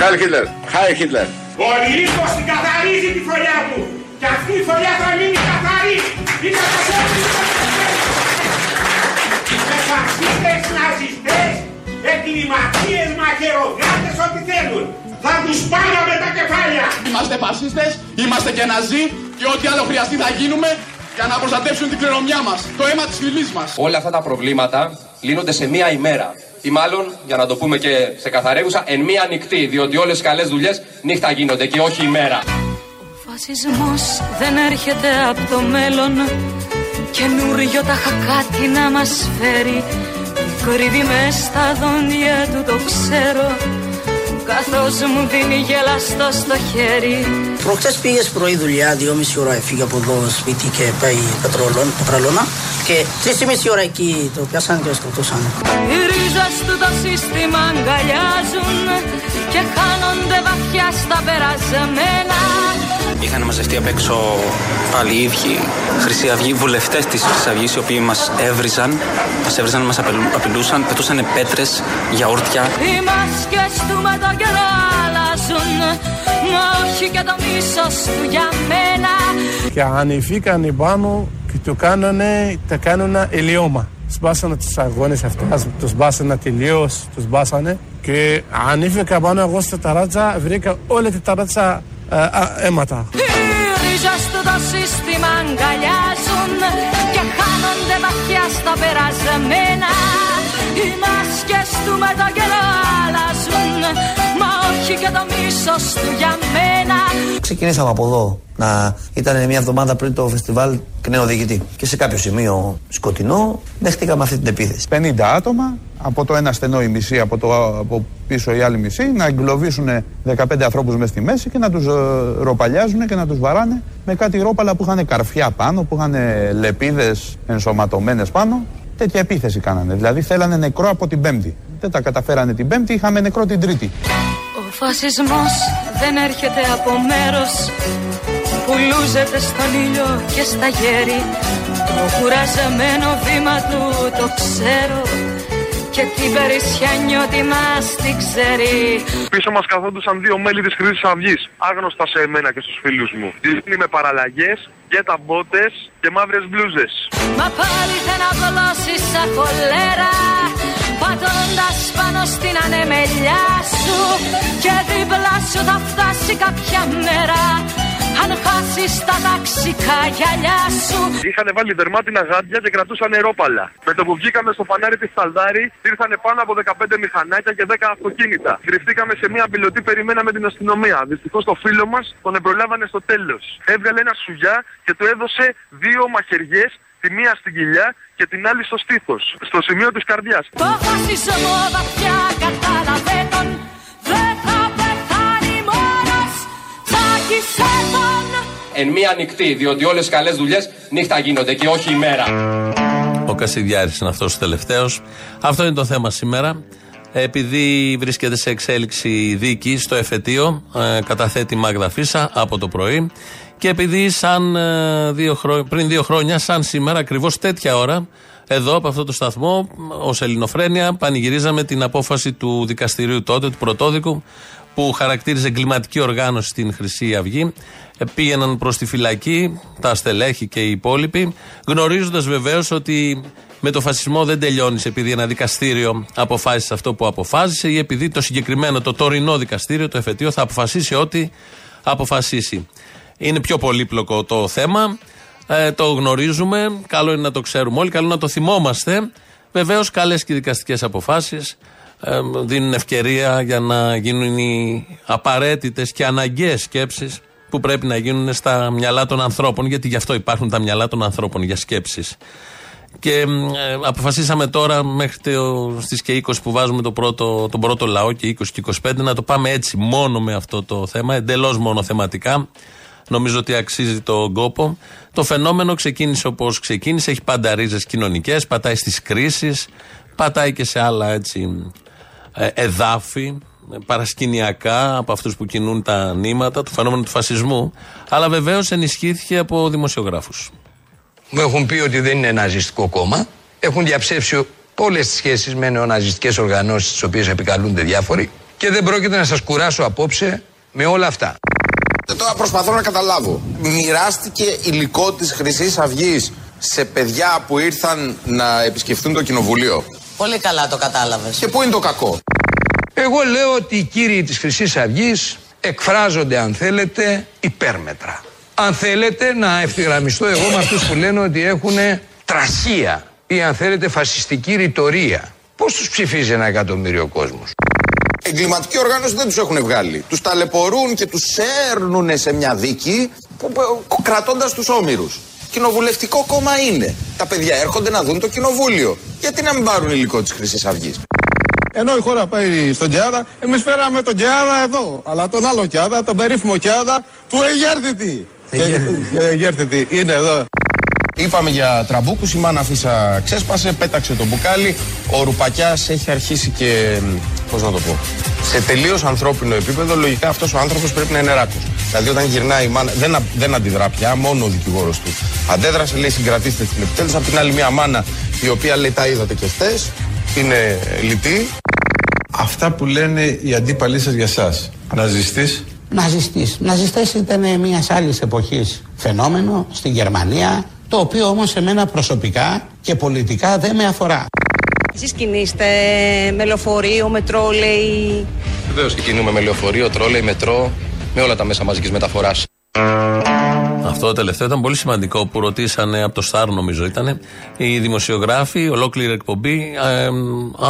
Χάι Χίτλερ. Χάι Χίτλερ. Ο Λύκος την καθαρίζει τη φωλιά του. Και αυτή η φωλιά θα μείνει καθαρή. Είναι Με φασίστες, ναζιστές, εγκληματίες, μαχαιρογάτες, ό,τι θέλουν. Θα τους πάρω με τα κεφάλια. Είμαστε φασίστες, είμαστε και ναζί και ό,τι άλλο χρειαστεί θα γίνουμε για να προστατεύσουν την κληρονομιά μας, το αίμα της φυλής μας. Όλα αυτά τα προβλήματα λύνονται σε μία ημέρα. Ή μάλλον, για να το πούμε και σε καθαρέγουσα, εν μία νυχτή. Διότι όλες οι καλές δουλειές νύχτα γίνονται και όχι ημέρα. Ο φασισμός δεν έρχεται από το μέλλον. Καινούριο τα κάτι να μας φέρει. Κρύβει μες στα δόντια του το ξέρω. Καθώ μου δίνει γελαστό στο χέρι. Προχτές πήγες πρωί δουλειά, δυόμιση ώρα έφυγε από εδώ σπίτι και πάει πετραλώνα. Και τρεις μισή ώρα εκεί το πιάσανε και το σκοτώσαν. Οι ρίζες του το σύστημα αγκαλιάζουν και χάνονται βαθιά στα περασμένα. Είχαν μαζευτεί απ' έξω πάλι οι ίδιοι Χρυσή Αυγή, βουλευτές της Χρυσής Αυγής, οι οποίοι μας έβριζαν, μας έβριζαν, μας απειλούσαν, πετούσαν πέτρες, γιαούρτια. Οι μάσκες του με τον καιρό αλλάζουν, μα όχι και το μίσος του για μένα. Και ανηφήκαν πάνω και το κάνανε, τα κάνουν ελιώμα. Σπάσανε τους αγώνες αυτά, τους μπάσανε τελείως, τους μπάσανε και ανήφηκα πάνω εγώ στα ταράτσα, βρήκα όλη τη ταράτσα αίματα. Οι ρίζες του το σύστημα αγκαλιάζουν και χάνονται βαθιά στα περασμένα οι μάσκες του με το καιρό αλλάζουν μα όχι και το μίσος του για μένα Ξεκινήσαμε από εδώ να ήταν μια εβδομάδα πριν το φεστιβάλ νέο διοικητή. Και σε κάποιο σημείο σκοτεινό δεχτήκαμε αυτή την επίθεση. 50 άτομα, από το ένα στενό η μισή, από, το, από πίσω η άλλη μισή, να εγκλωβίσουν 15 ανθρώπους μέσα στη μέση και να τους ε, ροπαλιάζουν και να τους βαράνε με κάτι ρόπαλα που είχαν καρφιά πάνω, που είχαν λεπίδες ενσωματωμένες πάνω. Τέτοια επίθεση κάνανε. Δηλαδή θέλανε νεκρό από την Πέμπτη. Δεν τα καταφέρανε την Πέμπτη, είχαμε νεκρό την Τρίτη. Ο φασισμός δεν έρχεται από μέρος που λούζεται στον ήλιο και στα γέρη Το κουραζεμένο βήμα του το ξέρω και την περισσιά νιώτη μας την ξέρει. Πίσω μας καθόντουσαν δύο μέλη της Χρυσής Αυγής Άγνωστα σε εμένα και στους φίλους μου. Δίνει με παραλλαγές και ταμπότες και μαύρες μπλούζες. Μα πάλι δεν απολώσεις σαν κολέρα Πατώντας πάνω στην ανεμελιά σου. Και δίπλα σου θα φτάσει κάποια μέρα αν χάσεις τα ταξικά γυαλιά σου. Είχαν βάλει δερμάτινα γάντια και κρατούσαν νερόπαλα. Με το που βγήκαμε στο φανάρι της Σταλδάρη, ήρθαν πάνω από 15 μηχανάκια και 10 αυτοκίνητα. Κρυφτήκαμε σε μια πιλωτή, περιμέναμε την αστυνομία. Δυστυχώς το φίλο μας τον εμπρολάβανε στο τέλος. Έβγαλε ένα σουγιά και του έδωσε δύο μαχαιριές τη μία στην κοιλιά και την άλλη στο στήθος, στο σημείο της καρδιάς. Το φασισμό βαθιά κατάλαβε Εν μία νυχτή, διότι όλες οι καλές δουλειές νύχτα γίνονται και όχι ημέρα. Ο Κασιδιάρης είναι αυτός ο τελευταίος. Αυτό είναι το θέμα σήμερα. Επειδή βρίσκεται σε εξέλιξη δίκη στο εφετείο, ε, καταθέτει Μάγδα Φίσα από το πρωί. Και επειδή σαν ε, δύο πριν δύο χρόνια, σαν σήμερα, ακριβώς τέτοια ώρα, εδώ από αυτό το σταθμό, ως Ελληνοφρένια, πανηγυρίζαμε την απόφαση του δικαστηρίου τότε, του πρωτόδικου, που χαρακτήριζε εγκληματική οργάνωση στην Χρυσή Αυγή. Ε, πήγαιναν προς τη φυλακή, τα στελέχη και οι υπόλοιποι, γνωρίζοντας βεβαίως ότι με το φασισμό δεν τελειώνεις επειδή ένα δικαστήριο αποφάσισε αυτό που αποφάσισε ή επειδή το συγκεκριμένο, το τωρινό δικαστήριο, το εφετείο, θα αποφασίσει ό,τι αποφασίσει. Είναι πιο πολύπλοκο το θέμα. Ε, το γνωρίζουμε. Καλό είναι να το ξέρουμε όλοι. Καλό είναι να το θυμόμαστε. Βεβαίως, καλές και δικαστικές αποφάσεις ε, δίνουν ευκαιρία για να γίνουν οι απαραίτητες και αναγκαίες σκέψεις που πρέπει να γίνουν στα μυαλά των ανθρώπων. Γιατί γι' αυτό υπάρχουν τα μυαλά των ανθρώπων, για σκέψεις. Και ε, αποφασίσαμε τώρα μέχρι στις και 20 που βάζουμε το πρώτο, τον πρώτο λαό και 20 και 25 να το πάμε έτσι μόνο με αυτό το θέμα, εντελώς μόνο θεματικά. Νομίζω ότι αξίζει τον κόπο. Το φαινόμενο ξεκίνησε όπως ξεκίνησε. Έχει πάντα ρίζες κοινωνικές, πατάει στις κρίσεις, πατάει και σε άλλα έτσι ε, εδάφη, παρασκηνιακά από αυτούς που κινούν τα νήματα, το φαινόμενο του φασισμού. Αλλά βεβαίως ενισχύθηκε από δημοσιογράφους. Μου έχουν πει ότι δεν είναι ναζιστικό κόμμα. Έχουν διαψεύσει όλες τις σχέσεις με νεοναζιστικές οργανώσεις, τις οποίες επικαλούνται διάφοροι. Και δεν πρόκειται να σας κουράσω απόψε με όλα αυτά. Τώρα προσπαθώ να καταλάβω. Μοιράστηκε υλικό της χρυσής αυγής σε παιδιά που ήρθαν να επισκεφθούν το κοινοβουλίο. Πολύ καλά το κατάλαβες. Και πού είναι το κακό; Εγώ λέω ότι οι κύριοι της χρυσής αυγής εκφράζονται αν θέλετε υπέρμετρα. Αν θέλετε να ευθυγραμμιστώ εγώ με αυτούς που λένε ότι έχουν τραχία ή αν θέλετε φασιστική ρητορία. Πώς τους ψηφίζει ένα εκατομμύριο κόσμος; Εγκληματική οργάνωση δεν τους έχουν βγάλει. Τους ταλαιπωρούν και τους σέρνουν σε μια δίκη κρατώντας τους ομήρους. Κοινοβουλευτικό κόμμα είναι. Τα παιδιά έρχονται να δουν το κοινοβούλιο. Γιατί να μην πάρουν υλικό της Χρυσής Αυγής; Ενώ η χώρα πάει στον Καιάδα, εμείς φέραμε τον Καιάδα εδώ. Αλλά τον άλλο Καιάδα, τον περίφημο Καιάδα του Εγέρθητι. Εγέρθητι είναι εδώ. Είπαμε για τραμπούκους, η μάνα Φύσσα ξέσπασε, πέταξε το μπουκάλι. Ο Ρουπακιάς έχει αρχίσει και, πώς να το πω, σε τελείως ανθρώπινο επίπεδο, λογικά αυτός ο άνθρωπος πρέπει να είναι ράκος. Δηλαδή όταν γυρνάει η μάνα, δεν, δεν αντιδρά πια, μόνο ο δικηγόρος του. Αντέδρασε, λέει συγκρατήστε την επιτέλους. Απ' την άλλη μια μάνα η οποία λέει τα είδατε και χτες, είναι λυτή. Αυτά που λένε οι αντίπαλοι σας για σας, ναζιστής, Ναζιστής. Ναζιστές ήταν μιας άλλης εποχής φαινόμενο στην Γερμανία, το οποίο όμως εμένα προσωπικά και πολιτικά δεν με αφορά. Εσείς κινείστε με λεωφορείο, με τρόλεϊ; Βεβαίως και κινούμε με λεωφορείο, τρόλεϊ, μετρό, με όλα τα μέσα μαζικής μεταφοράς. Αυτό το τελευταίο ήταν πολύ σημαντικό που ρωτήσανε από το Στάρ, νομίζω ήταν, οι δημοσιογράφοι, ολόκληρη εκπομπή, ε,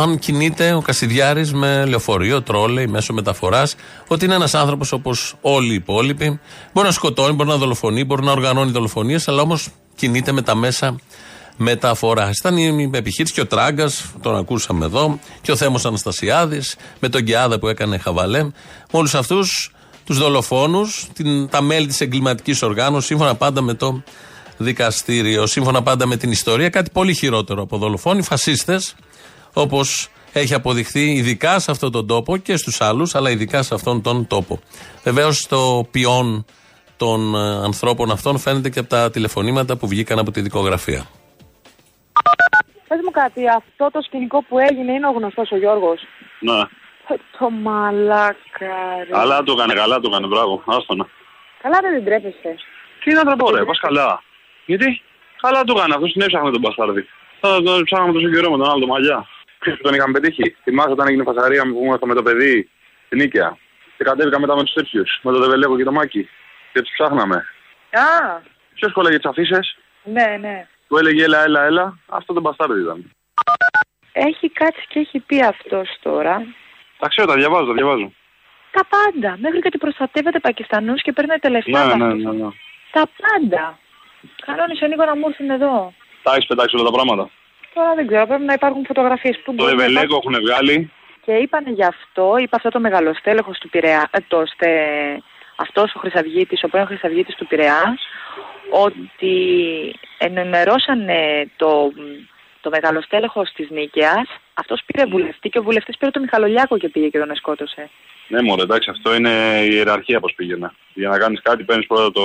αν κινείται ο Κασιδιάρης με λεωφορείο, τρόλεϊ, μέσω μεταφοράς, ότι είναι ένας άνθρωπος όπως όλοι οι υπόλοιποι. Μπορεί να σκοτώνει, μπορεί να δολοφονεί, μπορεί να οργανώνει δολοφονίες, αλλά όμως κινείται με τα μέσα μεταφοράς. Ήταν η επιχείρηση και ο Τράγκας, τον ακούσαμε εδώ, και ο Θέμος Αναστασιάδης, με τον Γκιάδα που έκανε χαβαλέ. Με όλους αυτούς τους δολοφόνους, τα μέλη της εγκληματικής οργάνωσης, σύμφωνα πάντα με το δικαστήριο, σύμφωνα πάντα με την ιστορία, κάτι πολύ χειρότερο από δολοφόνοι, φασίστες, όπως έχει αποδειχθεί ειδικά σε αυτόν τον τόπο και στους άλλους, αλλά ειδικά σε αυτόν τον τόπο. Βεβαίως το ποιόν των ε, ανθρώπων αυτών φαίνεται και από τα τηλεφωνήματα που βγήκαν από τη δικογραφία. Πες μου κάτι, αυτό το σκηνικό που έγινε είναι ο γνωστός ο Γιώργος; Ναι. Ε, Το μαλάκα ρε. Καλά το έκανε, καλά το έκανε, μπράβο. Άστονα. Καλά δεν την τρέπεσαι. Τι να τραπώ ρε, πας καλά. Γιατί; Καλά το έκανε, αυτός την έψαχνε τον Μπαστάρδη. Θα τον ψάχναμε τόσο καιρό με τον άλλο, τον Μαλλιά. Ξέρεις που τον είχαμε πετύχει; Θυμάσαι όταν έγινε φασαρία που ήμασταν με το παιδί στην Νίκαια. Και κατέβηκα μετά με τους τέτοιους, με τον Δεβελέκο και τον Μάκη. Και τους ψάχναμε. Α, Ποιος κόλλαγε τις αφήσεις, ναι, ναι. που έλεγε έλα, έλα, έλα. Αυτό τον Μπαστάρδη ήταν. Έχει κάτσει και έχει πει αυτός τώρα. Τα ξέρω, τα διαβάζω, τα διαβάζω. Τα πάντα. Μέχρι και ότι προστατεύεται Πακιστανούς και παίρνει τα λεφτά. Ναι, από ναι, αυτούς. ναι, ναι. Τα πάντα. Κανόνισε λίγο να μου έρθουν εδώ. Τα έχεις πετάξει όλα τα πράγματα. Τώρα δεν ξέρω, πρέπει να υπάρχουν φωτογραφίες που Το μπορεί να Δεβελέκο υπάρχουν. έχουν βγάλει. Και είπαν γι' αυτό, είπε αυτό το μεγαλοστέλεχος του Πειραιά, ε, το στε, αυτός ο Χρυσαυγίτης, ο πρώην Χρυσαυγίτης του Πειραιά, ότι ενημερώσανε το, το μεγαλοστέλεχος της Νίκαιας, αυτός πήρε βουλευτή και ο βουλευτής πήρε τον Μιχαλολιάκο και πήγε και τον σκότωσε. Ναι, μωρέ, εντάξει, αυτό είναι η ιεραρχία πώς πήγαινε. Για να κάνεις κάτι, παίρνεις πρώτα το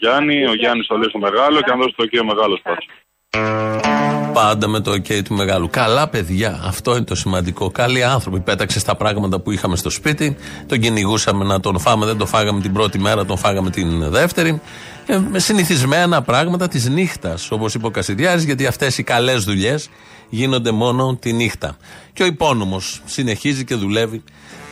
Γιάννη, ο Γιάννης το λέει στο μεγάλο και αν δώσεις το εκεί ο μεγάλο πα. Πάντα με το OK του μεγάλου. Καλά παιδιά, αυτό είναι το σημαντικό. Καλοί άνθρωποι. Πέταξε στα πράγματα που είχαμε στο σπίτι. Τον κυνηγούσαμε να τον φάμε, δεν τον φάγαμε την πρώτη μέρα, τον φάγαμε την δεύτερη. Ε, με συνηθισμένα πράγματα της νύχτας, όπως είπε ο Κασιδιάρης, γιατί αυτές οι καλές δουλειές γίνονται μόνο τη νύχτα. Και ο υπόνομος συνεχίζει και δουλεύει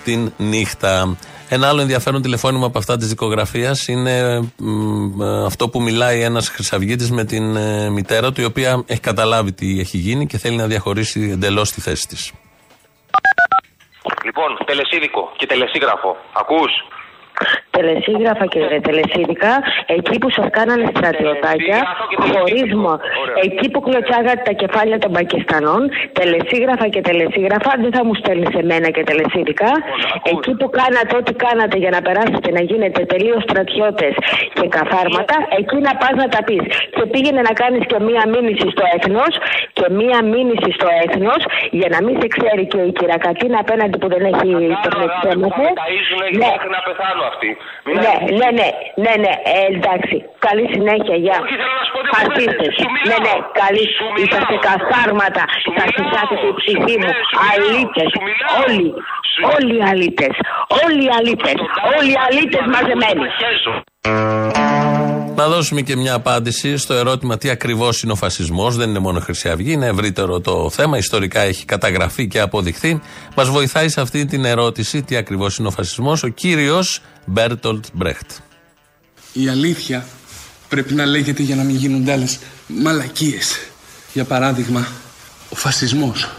την νύχτα. Ένα άλλο ενδιαφέρον τηλεφώνημα από αυτά της δικογραφίας είναι μ, ε, αυτό που μιλάει ένας Χρυσαυγίτης με την ε, μητέρα του, η οποία έχει καταλάβει τι έχει γίνει και θέλει να διαχωρίσει εντελώς τη θέση της. Λοιπόν, τελεσίδικο και τελεσίγραφο. Ακούς; Τελεσίγραφα και τελεσίδικα, εκεί που σας κάνανε στρατιωτάκια, χωρίσμα, εκεί που κλωτσάγατε τα κεφάλια των Πακιστανών, τελεσίγραφα και τελεσίγραφα, δεν θα μου στέλνεις σε μένα και τελεσίδικα. Εκεί που κάνατε ό,τι κάνατε για να περάσετε να γίνετε τελείως στρατιώτες και καθάρματα, εκεί να πας να τα πεις. Και πήγαινε να κάνεις και μία μήνυση στο έθνος και μία μήνυση στο έθνος για να μην σε ξέρει και η κυρακατίνα απέναντι που δεν έχει ιντερνετ Ταΐζουνε Ναι. μέχρι να πεθάνω αυτοί. Μην Ναι, ναι, ναι, ναι, ναι, ε, εντάξει. Καλή συνέχεια, γεια. Όχι, θέλω να σου πω ότι Φασίστες. Σου μιλάω. Ναι, ναι, καλή. Σου μιλάω. Είσαστε καθάρματα. Θα συσάσετε η ψυχή μου. Ναι, σου μιλάω. Αλήτες. Σου μιλάω. Όλοι. Όλοι οι αλήτες. Όλοι οι αλήτες. Όλοι οι αλήτες μαζεμένοι. Να δώσουμε και μια απάντηση στο ερώτημα τι ακριβώς είναι ο φασισμός. Δεν είναι μόνο Χρυσή Αυγή, είναι ευρύτερο το θέμα. Ιστορικά έχει καταγραφεί και αποδειχθεί. Μας βοηθάει σε αυτή την ερώτηση τι ακριβώς είναι ο φασισμός ο κύριος Μπέρτολτ Μπρέχτ. Η αλήθεια πρέπει να λέγεται για να μην γίνονται άλλες μαλακίες. Για παράδειγμα, ο φασισμός.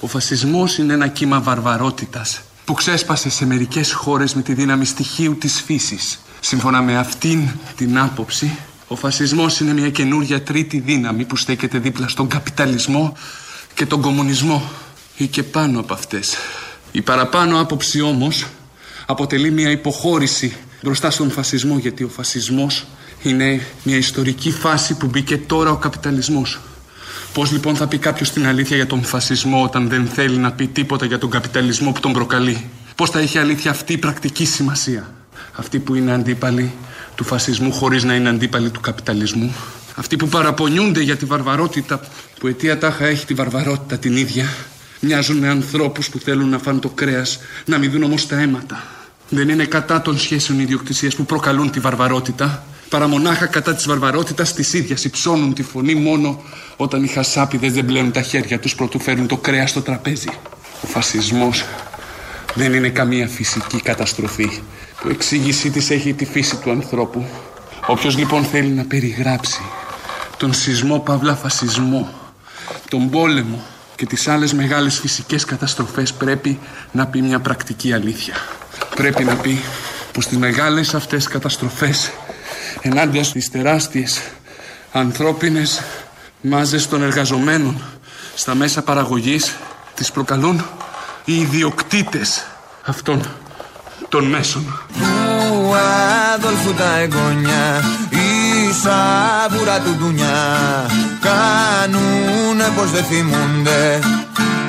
Ο φασισμός είναι ένα κύμα βαρβαρότητας που ξέσπασε σε μερικές χώρες με τη δύναμη στοιχείου της φύσης. Σύμφωνα με αυτήν την άποψη, ο φασισμός είναι μια καινούρια τρίτη δύναμη που στέκεται δίπλα στον καπιταλισμό και τον κομμουνισμό ή και πάνω από αυτές. Η παραπάνω άποψη όμως αποτελεί μια υποχώρηση μπροστά στον φασισμό γιατί ο φασισμός είναι μια ιστορική φάση που μπήκε τώρα ο καπιταλισμός. Πώς λοιπόν θα πει κάποιος την αλήθεια για τον φασισμό όταν δεν θέλει να πει τίποτα για τον καπιταλισμό που τον προκαλεί; Πώς θα έχει αλήθεια αυτή η πρακτική σημασία; Αυτοί που είναι αντίπαλοι του φασισμού χωρίς να είναι αντίπαλοι του καπιταλισμού. Αυτοί που παραπονιούνται για τη βαρβαρότητα που αιτία τάχα έχει τη βαρβαρότητα την ίδια. Μοιάζουν με ανθρώπους που θέλουν να φάνε το κρέας, να μην δουν όμως τα αίματα. Δεν είναι κατά των σχέσεων ιδιοκτησίας που προκαλούν τη βαρβαρότητα, παρά μονάχα κατά της βαρβαρότητας της ίδιας υψώνουν τη φωνή μόνο όταν οι χασάπιδες δεν πλένουν τα χέρια τους προτού φέρουν το κρέας στο τραπέζι. Ο φασισμός δεν είναι καμία φυσική καταστροφή που εξήγησή της έχει τη φύση του ανθρώπου. Όποιος λοιπόν θέλει να περιγράψει τον σεισμό παύλα φασισμό, τον πόλεμο και τις άλλες μεγάλες φυσικές καταστροφές πρέπει να πει μια πρακτική αλήθεια. Πρέπει να πει πως τις μεγάλες αυτές καταστροφές ενάντια στις τεράστιες ανθρώπινες μάζες των εργαζομένων στα μέσα παραγωγής τις προκαλούν οι ιδιοκτήτες αυτών των μέσων. Του Αδόλφου τα εγγόνια Η σαβούρα του ντουνιά. Κάνουνε πως δεν θυμούνται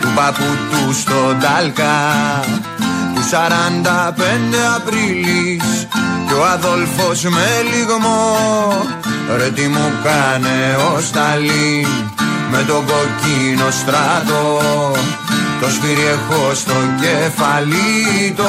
Του παππού του στον Τάλκα. Του 45 Απρίλης Κι ο Αδόλφος με λιγμό. Ρε τι μου κάνε ο Σταλίν Με τον κοκκίνο στράτο το σφύρι έχω στο κεφάλι, το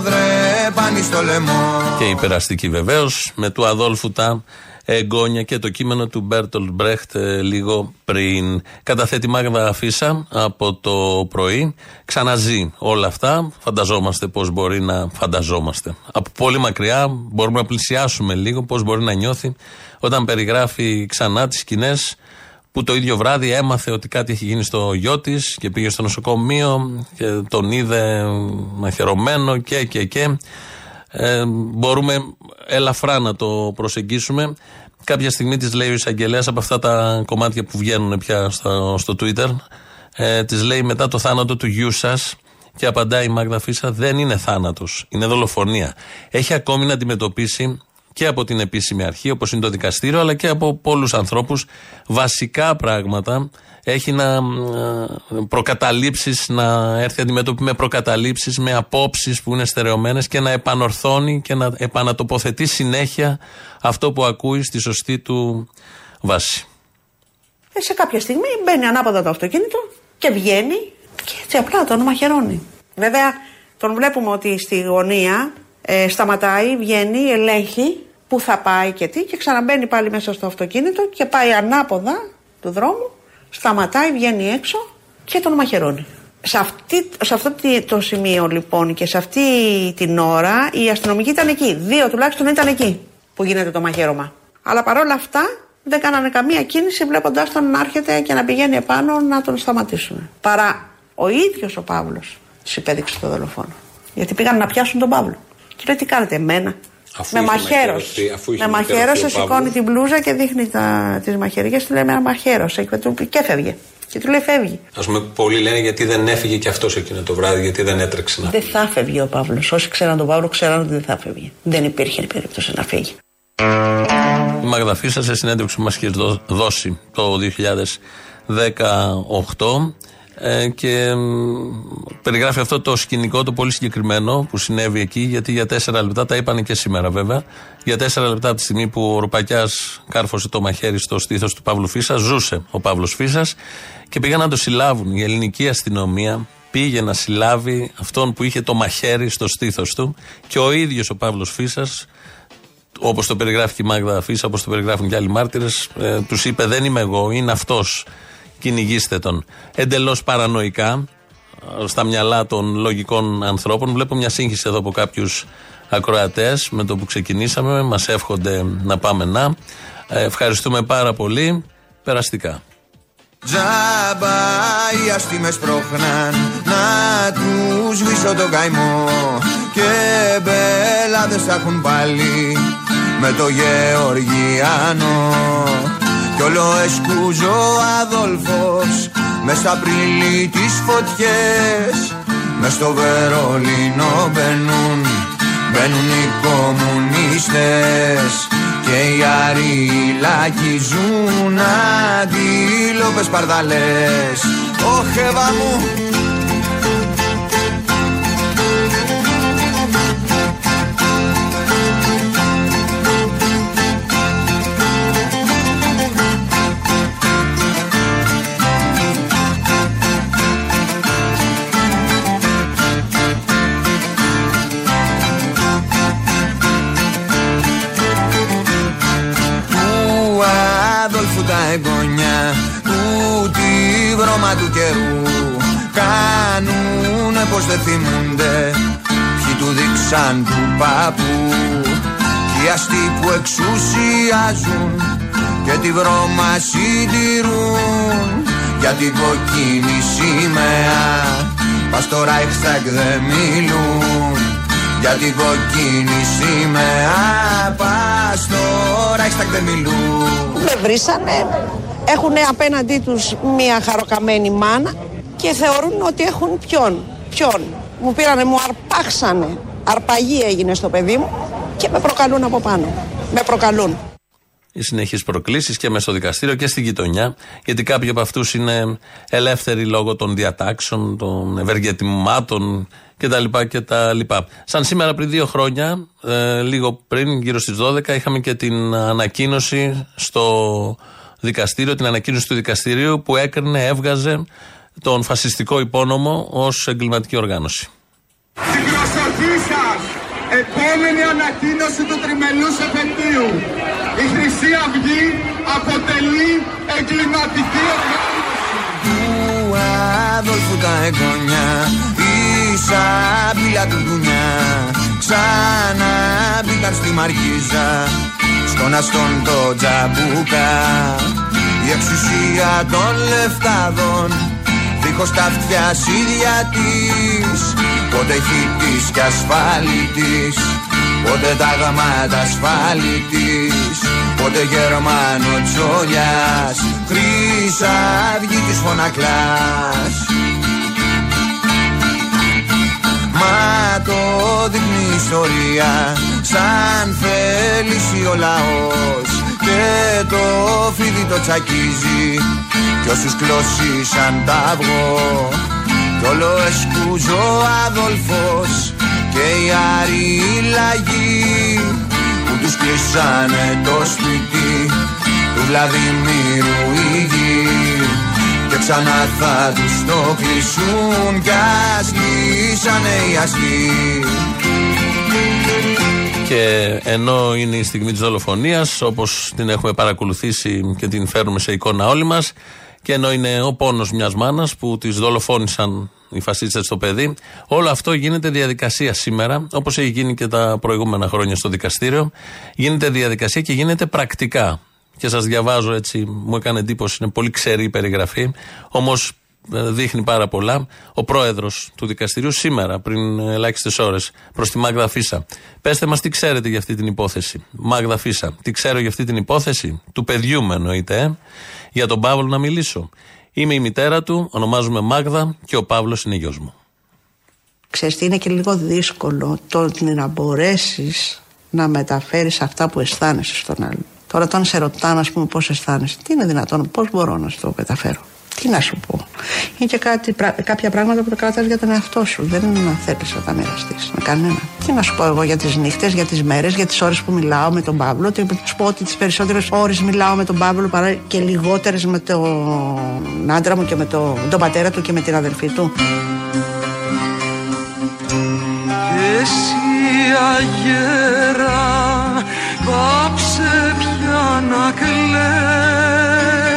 δρέπανι στο λαιμό. Και η περαστική βεβαίως με του Αδόλφου τα εγγόνια και το κείμενο του Μπέρτολ Μπρέχτ ε, λίγο πριν. Καταθέτει Μάγδα Φίσα από το πρωί. Ξαναζεί όλα αυτά. Φανταζόμαστε πώς μπορεί να φανταζόμαστε. Από πολύ μακριά μπορούμε να πλησιάσουμε λίγο πώς μπορεί να νιώθει όταν περιγράφει ξανά τις σκηνές που το ίδιο βράδυ έμαθε ότι κάτι έχει γίνει στο γιο της και πήγε στο νοσοκομείο και τον είδε μαχαιρωμένο και και και. Ε, μπορούμε ελαφρά να το προσεγγίσουμε. Κάποια στιγμή της λέει ο εισαγγελέας από αυτά τα κομμάτια που βγαίνουν πια στο, στο Twitter, ε, της λέει μετά το θάνατο του γιού σας και απαντάει η Μάγδα Φίσα: Δεν είναι θάνατος, είναι δολοφονία. Έχει ακόμη να αντιμετωπίσει και από την επίσημη αρχή, όπως είναι το δικαστήριο, αλλά και από πολλούς ανθρώπους βασικά πράγματα. Έχει να προκαταλήψεις, να έρθει αντιμέτωπη με προκαταλήψεις, με απόψεις που είναι στερεωμένες και να επανορθώνει και να επανατοποθετεί συνέχεια αυτό που ακούει στη σωστή του βάση. Ε, σε κάποια στιγμή μπαίνει ανάποδα το αυτοκίνητο και βγαίνει και έτσι απλά τον μαχαιρώνει. Βέβαια, τον βλέπουμε ότι στη γωνία ε, σταματάει, βγαίνει, ελέγχει πού θα πάει και τι και ξαναμπαίνει πάλι μέσα στο αυτοκίνητο και πάει ανάποδα του δρόμου, σταματάει, βγαίνει έξω και τον μαχαιρώνει. Σε, αυτή, σε αυτό το σημείο λοιπόν και σε αυτή την ώρα οι αστυνομικοί ήταν εκεί. Δύο τουλάχιστον ήταν εκεί που γίνεται το μαχαίρωμα. Αλλά παρόλα αυτά δεν κάνανε καμία κίνηση βλέποντάς τον να έρχεται και να πηγαίνει επάνω να τον σταματήσουν. Παρά ο ίδιος ο Παύλος του υπέδειξε το δολοφόνο. Γιατί πήγαν να πιάσουν τον Παύλο. Και λέει τι κάνετε εμένα. Αφού με είχε μαχαίρωσε. μαχαιρώσει, αφού είχε Με μαχαιρώσει μαχαίρωσε, ο σηκώνει Παύλος. την μπλούζα και δείχνει τις μαχαιριέ. Του λέει με μαχαίρωσε. Και, του- και φεύγε. Και του λέει φεύγει. Α πούμε, πολλοί λένε γιατί δεν έφυγε και αυτός εκείνο το βράδυ, γιατί δεν έτρεξε να Δεν θα φεύγει ο Παύλος. Όσοι ξέραν τον Παύλο, ξέραν ότι δεν θα φεύγει. Δεν υπήρχε περίπτωση να φύγει. Η Μάγδα Φίσα σε συνέντευξη που μας είχε δω- δώσει το 2018 Ε, και περιγράφει αυτό το σκηνικό το πολύ συγκεκριμένο που συνέβη εκεί, γιατί για τέσσερα λεπτά, τα είπανε και σήμερα βέβαια, για τέσσερα λεπτά από τη στιγμή που ο Ρουπακιάς κάρφωσε το μαχαίρι στο στήθος του Παύλου Φίσα, ζούσε ο Παύλος Φίσας και πήγαν να το συλλάβουν. Η ελληνική αστυνομία πήγε να συλλάβει αυτόν που είχε το μαχαίρι στο στήθος του και ο ίδιος ο Παύλος Φίσας όπως το περιγράφει και η Μάγδα Φίσα, όπως το περιγράφουν και άλλοι μάρτυρες, ε, τους είπε: Δεν είμαι εγώ, είναι αυτός. Κυνηγήστε τον. Εντελώς παρανοϊκά, στα μυαλά των λογικών ανθρώπων. Βλέπω μια σύγχυση εδώ από κάποιους ακροατές με το που ξεκινήσαμε. Μας εύχονται να πάμε να. Ε, ευχαριστούμε πάρα πολύ. Περαστικά. Τζάμπα οι αστήμες πρόχναν να τους σβήσω τον καημό και μπελάδες θα έχουν πάλι με το Γεωργιάνο κι όλο εσκούζω ο Αδόλφος μες στα πρίλη τις φωτιές. Μες στο Βερολίνο μπαίνουν μπαίνουν οι κομμουνίστες και οι αριλάκοι ζουν αντίλοπες παρδαλές. Ωχ, μου πως δεν θυμούνται. Ποιοι του δείξαν του παππού κι οι αστεί που εξουσιάζουν και τη βρώμα συντηρούν. Για την κοκκίνη σημαία πας στο Ράιχσταγκ δεν μιλούν. Για την κοκκίνη σημαία πας στο Ράιχσταγκ δεν μιλούν. Με βρήσανε, έχουν απέναντί τους μία χαροκαμένη μάνα και θεωρούν ότι έχουν ποιον, ποιον; Μου πήρανε, μου αρπάξανε, αρπαγή έγινε στο παιδί μου και με προκαλούν από πάνω. Με προκαλούν. Οι συνεχεί προκλήσεις και μέσα στο δικαστήριο και στην γειτονιά, γιατί κάποιοι από αυτούς είναι ελεύθεροι λόγω των διατάξεων, των ευεργετημάτων κτλ. κτλ. Σαν σήμερα πριν δύο χρόνια, ε, λίγο πριν, γύρω στις 12, είχαμε και την ανακοίνωση στο δικαστήριο, την ανακοίνωση του δικαστηρίου που έκρινε, έβγαζε τον φασιστικό υπόνομο ως εγκληματική οργάνωση. Στην προσοχή σας, επόμενη ανακοίνωση του τριμελούς επαιτίου. Η Χρυσή Αυγή αποτελεί εγκληματική οργάνωση. Του Αδόλφου τα εγγονιά σάμπηλα του δουνιά Ξανά μπήκαν στη Μαργίζα Στον αστόν το τζαμπούκα Η εξουσία των λεφτάδων Δίχως τα αυτιά σίδια της Πότε χιτής κι ασφάλιτης. Πότε τα γαμάτα ασφάλιτης Πότε Γερμανο τσόλιας Χρύσα αυγή της φωνακλάς. Μα το δείχνει η ιστορία σαν θέληση ο λαός και το φίδι το τσακίζει. Κι όσους κλώσισαν τα αυγό κι όλο εσκούζω Αδόλφος και οι αριλαγοί που τους κλείσανε το σπίτι του Βλαδιμίρου η γη. Και ξανά θα τους το κλείσουν κι ας κλείσανε οι αστεί και ενώ είναι η στιγμή της δολοφονίας όπως την έχουμε παρακολουθήσει και την φέρνουμε σε εικόνα όλοι μας και ενώ είναι ο πόνος μιας μάνας που τις δολοφόνησαν οι φασίστες στο παιδί όλο αυτό γίνεται διαδικασία σήμερα όπως έχει γίνει και τα προηγούμενα χρόνια στο δικαστήριο. Γίνεται διαδικασία και γίνεται πρακτικά. Και σας διαβάζω έτσι, μου έκανε εντύπωση, είναι πολύ ξερή η περιγραφή, όμως ε, δείχνει πάρα πολλά. Ο πρόεδρος του δικαστηρίου σήμερα, πριν ελάχιστες ώρες, προς τη Μάγδα Φίσα. Πέστε μας τι ξέρετε για αυτή την υπόθεση. Μάγδα Φίσα, τι ξέρω για αυτή την υπόθεση. Του παιδιού με εννοείται, ε; Για τον Παύλο να μιλήσω. Είμαι η μητέρα του, ονομάζομαι Μάγδα και ο Παύλος είναι γιος μου. Ξέρεις τι είναι και λίγο δύσκολο το να μπορέσεις να μεταφέρεις αυτά που αισθάνεσαι στον άλλο. Τώρα, όταν σε ρωτάνε, ας πούμε, πώς αισθάνεσαι, τι είναι δυνατόν, πώς μπορώ να σου το μεταφέρω; Τι να σου πω. Είναι και κάτι, πρα- κάποια πράγματα που τα κρατάς για τον εαυτό σου. Δεν είναι να θέλεις να τα μοιραστείς με κανένα. Τι να σου πω εγώ για τις νύχτες, για τις μέρες, για τις ώρες που μιλάω με τον Παύλο. Τι να σου πω ότι τις περισσότερες ώρες μιλάω με τον Παύλο παρά και λιγότερες με τον άντρα μου και με το- τον πατέρα του και με την αδελφή του. Και εσύ αγέρα πάψε πια να κλαις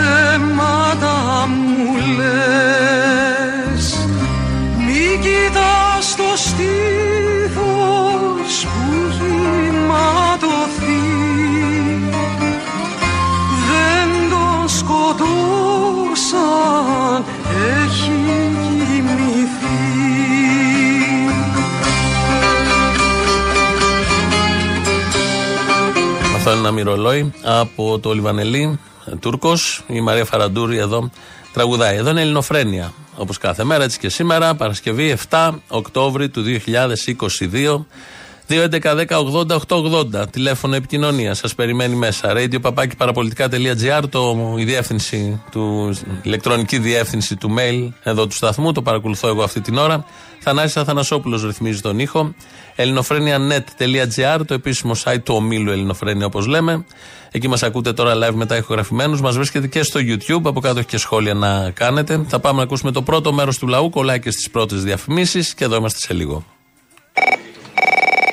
ψέματα μου λες. Μη κοιτάς το στήθος που έχει ματωθεί δεν τον σκοτώσαν, έχει κοιμηθεί. Αυτό είναι ένα μυρολόι από το Λιβανελί, Τούρκος. Η Μαρία Φαραντούρη εδώ τραγουδάει. Εδώ είναι Ελληνοφρένεια. Όπως κάθε μέρα, έτσι και σήμερα, Παρασκευή 7 Οκτώβρη του 2022. 2.11.10.80.880 τηλέφωνο επικοινωνίας. Σας περιμένει μέσα. Radio παπάκι παραπολιτικά.gr, το, η διεύθυνση του, η ηλεκτρονική διεύθυνση του mail εδώ του σταθμού. Το παρακολουθώ εγώ αυτή την ώρα. Θανάσης Αθανασόπουλος ρυθμίζει τον ήχο. ελληνοφρένια.net.gr, το επίσημο site του ομίλου Ελληνοφρένια όπως λέμε. Εκεί μας ακούτε τώρα live μετά ηχογραφημένους. Μας βρίσκεται και στο YouTube. Από κάτω έχει και σχόλια να κάνετε. Θα πάμε να ακούσουμε το πρώτο μέρος του λαού. Κολλάει και στις πρώτες διαφημίσεις. Και εδώ είμαστε σε λίγο.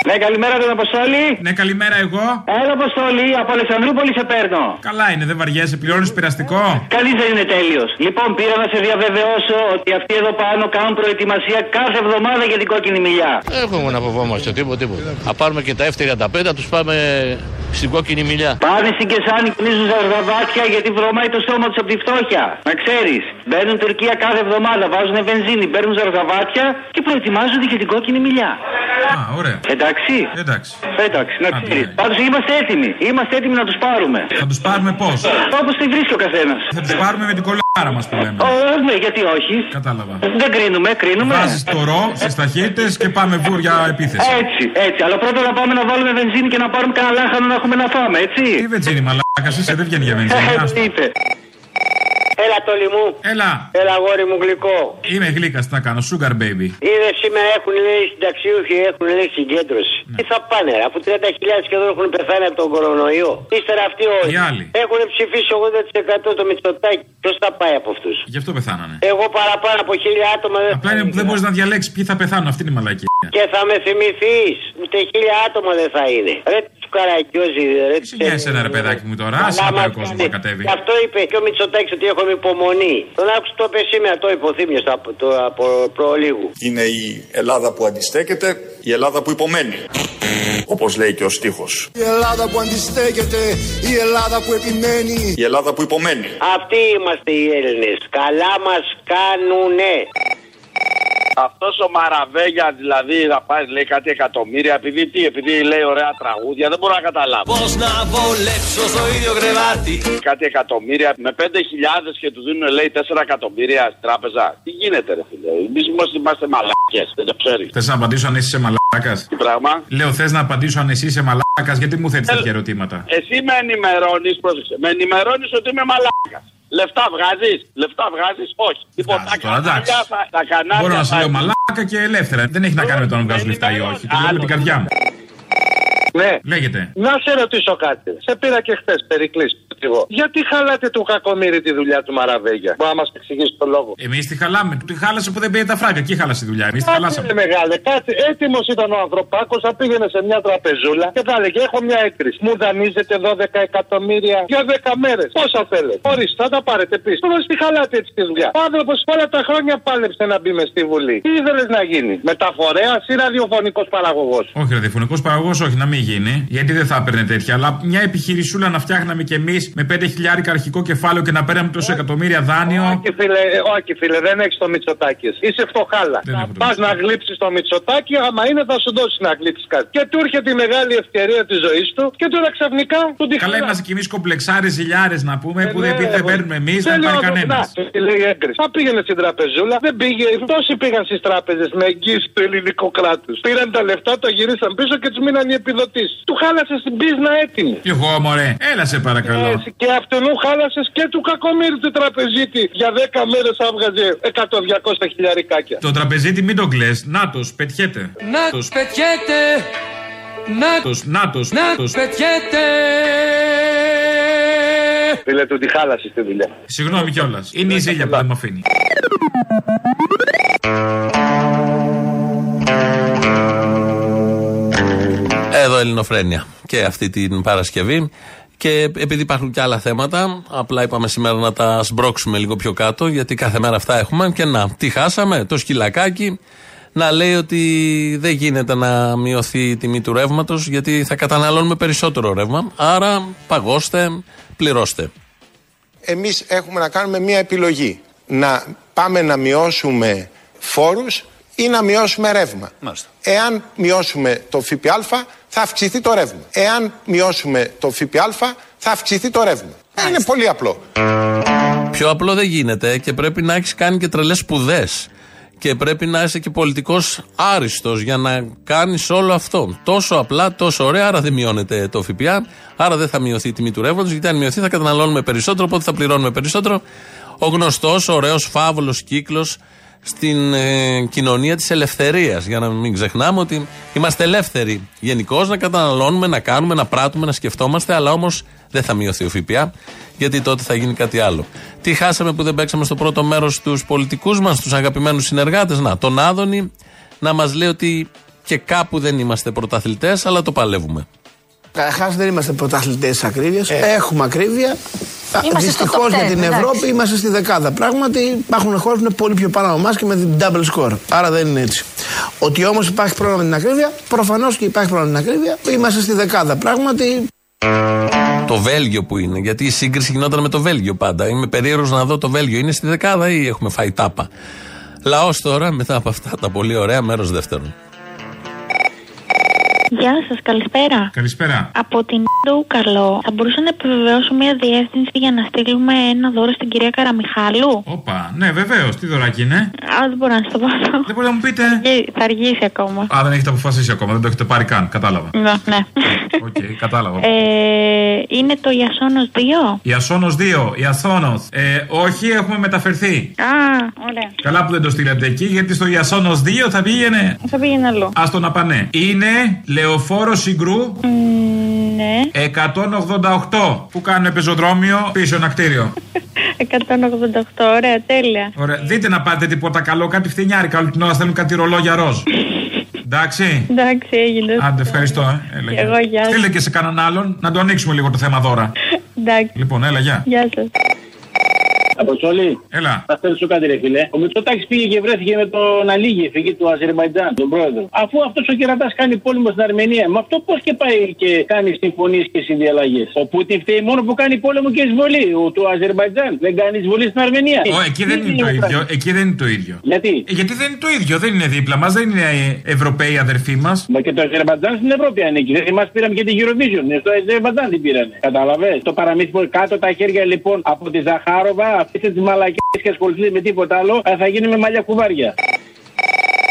Ναι, καλημέρα τον Αποστόλη. Ναι, καλημέρα εγώ. Έλα, Αποστόλη, από Αλεξανδρούπολη σε παίρνω. Καλά είναι, δεν βαριέσαι, πληρώνεις πειραστικό; Κανείς δεν είναι τέλειος. Λοιπόν, πήρα να σε διαβεβαιώσω ότι αυτοί εδώ πάνω κάνουν προετοιμασία κάθε εβδομάδα για την κόκκινη μιλιά. Έχουμε να φοβόμαστε τίποτα, τίποτα. Θα πάρουμε και τα F35, θα τους πάμε στην κόκκινη μιλιά. Πάνε στην Κεσάνη, κνίζουν ζαρδαβάτια γιατί βρωμάει το στόμα τους από τη φτώχεια. Να ξέρεις. Μπαίνουν Τουρκία κάθε εβδομάδα, βάζουν βενζίνη, παίρνουν ζαρδαβάτια και προετοιμάζονται για την κόκκινη μιλιά. Α, ωραία. Εντάξει. Εντάξει. Εντάξει, να ξέρεις. Πάντως είμαστε έτοιμοι. Είμαστε έτοιμοι να τους πάρουμε. Θα τους πάρουμε πώς; Όπως τη βρίσκει ο καθένας. Θα τους πάρουμε με την κολλάρα μας που λέμε. ναι, γιατί όχι. Κατάλαβα. Δεν κρίνουμε, κρίνουμε. Βάζεις το ρο στις ταχύτητες και πάμε βούρια επίθεση. Έτσι, έτσι. Αλλά πρώτα να πάμε να βάλουμε βενζίνη και να πάρουμε κανένα λάχανο να έχουμε να φάμε, έτσι. Τι βενζίνη, μαλάκα, είσαι δεν βγαίνει για βενζίνη. άστο. Είτε. Έλα το λιμού. Έλα. Έλα αγόρι μου γλυκό. Είμαι γλύκας, τι να κάνω, sugar baby. Είδες σήμερα έχουν λέει συνταξιούχοι, έχουν λέει συγκέντρωση. Τι θα πάνε, ρε, αφού 30.000 σχεδόν έχουν πεθάνει από τον κορονοϊό. Ύστερα αυτοί όλοι Οι άλλοι. έχουν ψηφίσει 80% το Μητσοτάκι. Ποιος θα πάει από αυτούς; Γι' αυτό πεθάνανε. Εγώ παραπάνω από χίλια άτομα δεν Απλά είναι που δεν μπορείς να διαλέξεις ποιοι θα πεθάνουν, αυτή είναι η μαλακή. Και θα με θυμηθείς. Ούτε χίλια άτομα δεν θα είναι. Ρε του καραγκιόζη, ρε του. Για εσένα ρε παιδάκι μου τώρα, άσε να πάει ο κόσμος να κατέβει. Γι' αυτό είπε και ο Μητσοτάκης ότι έχουμε υπομονή. Τον άκουσε το είπε σήμερα το υποθύμιο από, το, από προλίγου. Είναι η Ελλάδα που αντιστέκεται, η Ελλάδα που υπομένει. Όπως λέει και ο στίχος. Η Ελλάδα που αντιστέκεται, η Ελλάδα που επιμένει. Η Ελλάδα που υπομένει. Αυτοί είμαστε οι Έλληνες. Καλά μας κάνουνε. Αυτός ο Μαραβέγια δηλαδή θα πάρει λέει κάτι εκατομμύρια επειδή τι, επειδή λέει ωραία τραγούδια, δεν μπορώ να καταλάβω. Πώς να βολέψω στο ίδιο κρεβάτι; Κάτι εκατομμύρια με 5.000 και του δίνουν λέει 4 εκατομμύρια στην τράπεζα. Τι γίνεται, ρε φίλε; Εμείς είμαστε μαλάκες, δεν το ξέρεις. Θες να απαντήσω αν εσύ είσαι μαλάκας; Τι πράγμα; Λέω, θες να απαντήσω αν εσύ είσαι μαλάκας, γιατί μου θέτεις τέτοια ερωτήματα; Εσύ με ενημερώνεις, πρόσεξε, με ενημερώνεις ότι είμαι μαλάκας. Λεφτά βγάζεις, λεφτά βγάζεις, όχι. Λοιπόν, τα Τώρα εντάξει. κανάλια θα- τα κανάλια Μπορώ να σε θα- λέω μαλάκα και ελεύθερα. Δεν έχει να κάνει με το αν βγάζω λεφτά ή όχι. Το λέω με την καρδιά μου. Ναι. Λέγεται. Να σε ρωτήσω κάτι. Σε πήρα και χθες, Περικλής. Γιατί χαλάτε του κακομίρι τη δουλειά του Μαραβέγια; Μπορεί να μας εξηγήσει το λόγο. Εμείς τη χαλάμε. Τη χάλασε που δεν πήρε τα φράγκα. Εκεί χάλασε τη δουλειά. Εμείς τη χαλάσαμε. Κάτσε, μεγάλε, κάτσε. Έτοιμος ήταν ο ανθρωπάκος, θα πήγαινε σε μια τραπεζούλα και θα έλεγε: Έχω μια έκρηση. Μου δανείζετε 12 εκατομμύρια για 10 μέρες. Πόσα θέλετε. Ορίστε, θα τα πάρετε πίσω. Τώρα στη χαλάτε έτσι τη δουλειά. Ο άνθρωπος όλα τα χρόνια πάλεψε να μπει μες στη Βουλή. Τι ήθελες να γίνει, Μεταφορέας ή ραδιοφωνικός παραγωγός; Όχι, ραδιοφωνικός παραγωγός, όχι, να μην γίνει. Γιατί δεν θα έπαιρνε τέτοια. Αλλά μια επιχειρησούλα να φτιάχναμε κι εμείς με 5 χιλιάρικα αρχικό κεφάλαιο και να παίρνουμε τόσο εκατομμύρια δάνειο. Όχι φίλε, όχι φίλε, δεν έχεις το Μητσοτάκι. Είσαι φτωχάλα. Δεν έχω το Πας να γλύψεις το Μητσοτάκι, άμα είναι θα σου δώσεις να γλύψεις κάτι. Και του έρχεται η μεγάλη ευκαιρία της ζωής του και τώρα ξαφνικά του τη Καλά, είμαστε κι εμείς κομπλεξάρες ζηλιάρες να πούμε που δεν, ναι, επειδή δεν εγώ- παίρνουμε εμείς, δεν Θέλω πάρει να το- κανένας. να, τι λέει η έγκριση. Θα πήγαινε στην τραπεζούλα, δεν πήγε. Τόσοι πήγαν στις τράπεζες με εγγύηση του ελληνικού κράτου. Πήραν τα λεφτά, τα γυρίσαν πίσω και τους μείναν οι επιδοτήσεις. Του χάλασε την πίσνα έτοιμη. Κι εγώ, μωρέ, έλα σε παρακαλώ. Έτσι, και αυτού χάλασες και του κακομίρι του τραπεζίτη. Για 10 μέρες άβγαζε 100-200 χιλιαρικάκια. Το τραπεζίτη μην τον κλε. Νάτος, πετιέται. Να πετιέται. Νάτος, νάτος, Να νάτος. πετιέται. Φίλε του τη χάλασες στη δουλειά. Συγγνώμη κιόλας. Είναι η ζήλια που δεν με αφήνει. Εδώ Ελληνοφρένια και αυτή την Παρασκευή. Και επειδή υπάρχουν και άλλα θέματα, απλά είπαμε σήμερα να τα σμπρώξουμε λίγο πιο κάτω, γιατί κάθε μέρα αυτά έχουμε. Και να, τι χάσαμε, το σκυλακάκι να λέει ότι δεν γίνεται να μειωθεί η τιμή του ρεύματος, γιατί θα καταναλώνουμε περισσότερο ρεύμα. Άρα παγώστε, πληρώστε. εμείς έχουμε να κάνουμε μία επιλογή. Να πάμε να μειώσουμε φόρους ή να μειώσουμε ρεύμα. Εάν μειώσουμε το ΦΠΑ θα αυξηθεί το ρεύμα. Εάν μειώσουμε το ΦΠΑ θα αυξηθεί το ρεύμα. Είναι πολύ απλό. Πιο απλό δεν γίνεται και πρέπει να έχεις κάνει και τρελές σπουδές. Και πρέπει να είσαι και πολιτικός άριστος για να κάνεις όλο αυτό. Τόσο απλά, τόσο ωραία, άρα δεν μειώνεται το ΦΠΑ, άρα δεν θα μειωθεί η τιμή του ρεύματος, γιατί αν μειωθεί θα καταναλώνουμε περισσότερο, οπότε θα πληρώνουμε περισσότερο. Ο γνωστός, ωραίος, φαύλος κύκλος στην ε, κοινωνία της ελευθερίας. Για να μην ξεχνάμε ότι είμαστε ελεύθεροι γενικώ να καταναλώνουμε, να κάνουμε, να πράττουμε, να σκεφτόμαστε, αλλά όμως δεν θα μειωθεί ο ΦΠΑ, γιατί τότε θα γίνει κάτι άλλο. Τι χάσαμε που δεν παίξαμε στο πρώτο μέρος τους πολιτικούς μας, τους αγαπημένους συνεργάτες; Να, τον Άδωνη να μας λέει ότι και κάπου δεν είμαστε πρωταθλητές, αλλά το παλεύουμε. Καταρχάς δεν είμαστε πρωταθλητές τη ακρίβεια. Έχουμε ακρίβεια. Είμαστε Δυστυχώς στο top 10, για την εντάξει. Ευρώπη είμαστε στη δεκάδα. Πράγματι υπάρχουν χώρες που είναι πολύ πιο πάνω από εμάς και με double score. Άρα δεν είναι έτσι. Ότι όμως υπάρχει πρόβλημα με την ακρίβεια, προφανώς και υπάρχει πρόβλημα με την ακρίβεια. Είμαστε στη δεκάδα. Πράγματι Το Βέλγιο που είναι, γιατί η σύγκριση γινόταν με το Βέλγιο πάντα. Είμαι περίεργος να δω το Βέλγιο. Είναι στη δεκάδα ή έχουμε φάει τάπα; Λαός τώρα, μετά από αυτά τα πολύ ωραία, μέρος δεύτερον. Γεια σας, καλησπέρα. Καλησπέρα. Από την Ντούκαλο, θα μπορούσα να επιβεβαιώσω μια διεύθυνση για να στείλουμε ένα δώρο στην κυρία Καραμιχάλου; Όπα, ναι, βεβαίως. Τι δωράκι είναι; Α, δεν μπορώ να σας το πω αυτό. Δεν μπορεί να μου πείτε; Θα αργήσει ακόμα. Α, δεν έχετε αποφασίσει ακόμα, δεν το έχετε πάρει καν. Κατάλαβα. Ναι, ναι. Οκ, κατάλαβα. Ε, είναι το Ιάσονος 2. Ιάσονος 2, Ιάσονος. Ε, όχι, έχουμε μεταφερθεί. Α, ωραία. Καλά που δεν το στείλατε εκεί, γιατί στο Ιάσονος 2 θα πήγαινε. Θα πήγαινε αλλού. Α το να πάνε. Είναι λεωφόρο Συγγρού Ναι, 188 που κάνουν πεζοδρόμιο πίσω ένα κτίριο. 188, ωραία, τέλεια. Ωραία. Δείτε να πάτε τίποτα καλό, κάτι φθηνιάρικα. Όλη την ώρα θέλουν κάτι ρολόγια ροζ. Εντάξει. Εντάξει, έγινε. Άντε, ευχαριστώ, ε. Έλα, γεια. Εγώ, γεια σας. Στείλτε και σε κανέναν άλλον να το ανοίξουμε λίγο το θέμα δώρα. Εντάξει. Λοιπόν, έλα, γεια. Γεια σας. Αποστολή. Έλα. Θα θέλω σου κάτι, ρε φίλε. Ο Μητσοτάκης πήγε και βρέθηκε με τον Αλίγη, φυγή του Αζερβαϊτζάν, τον πρόεδρο. Αφού αυτός ο κερατάς κάνει πόλεμο στην Αρμενία, με αυτό πώς και πάει και κάνει συμφωνίες και συνδιαλλαγές; Ο Πούτιν φταίει μόνο που κάνει πόλεμο και εισβολή. Ο του Αζερβαϊτζάν δεν κάνει εισβολή στην Αρμενία. Ω, εκεί δεν είναι το ίδιο. Εκεί δεν είναι το ίδιο. Γιατί; Ε, γιατί δεν είναι το ίδιο. Δεν είναι δίπλα μας, δεν είναι ε, Ευρωπαίοι αδερφοί μας. Μα και το Αζερβαϊτζάν στην Ευρώπη ανήκει. Δεν μας πήραμε και την Eurovision. Ε, Στο Αζερβαϊτζάν την πήρανε. Κατάλαβες; Το παραμύθι που κάτω τα χέρια λοιπόν από τη Ζαχάροβα, αφήστε τις μαλακίες και ασχοληθείτε με τίποτα άλλο, ε, θα γίνει με μαλλιά κουβάρια.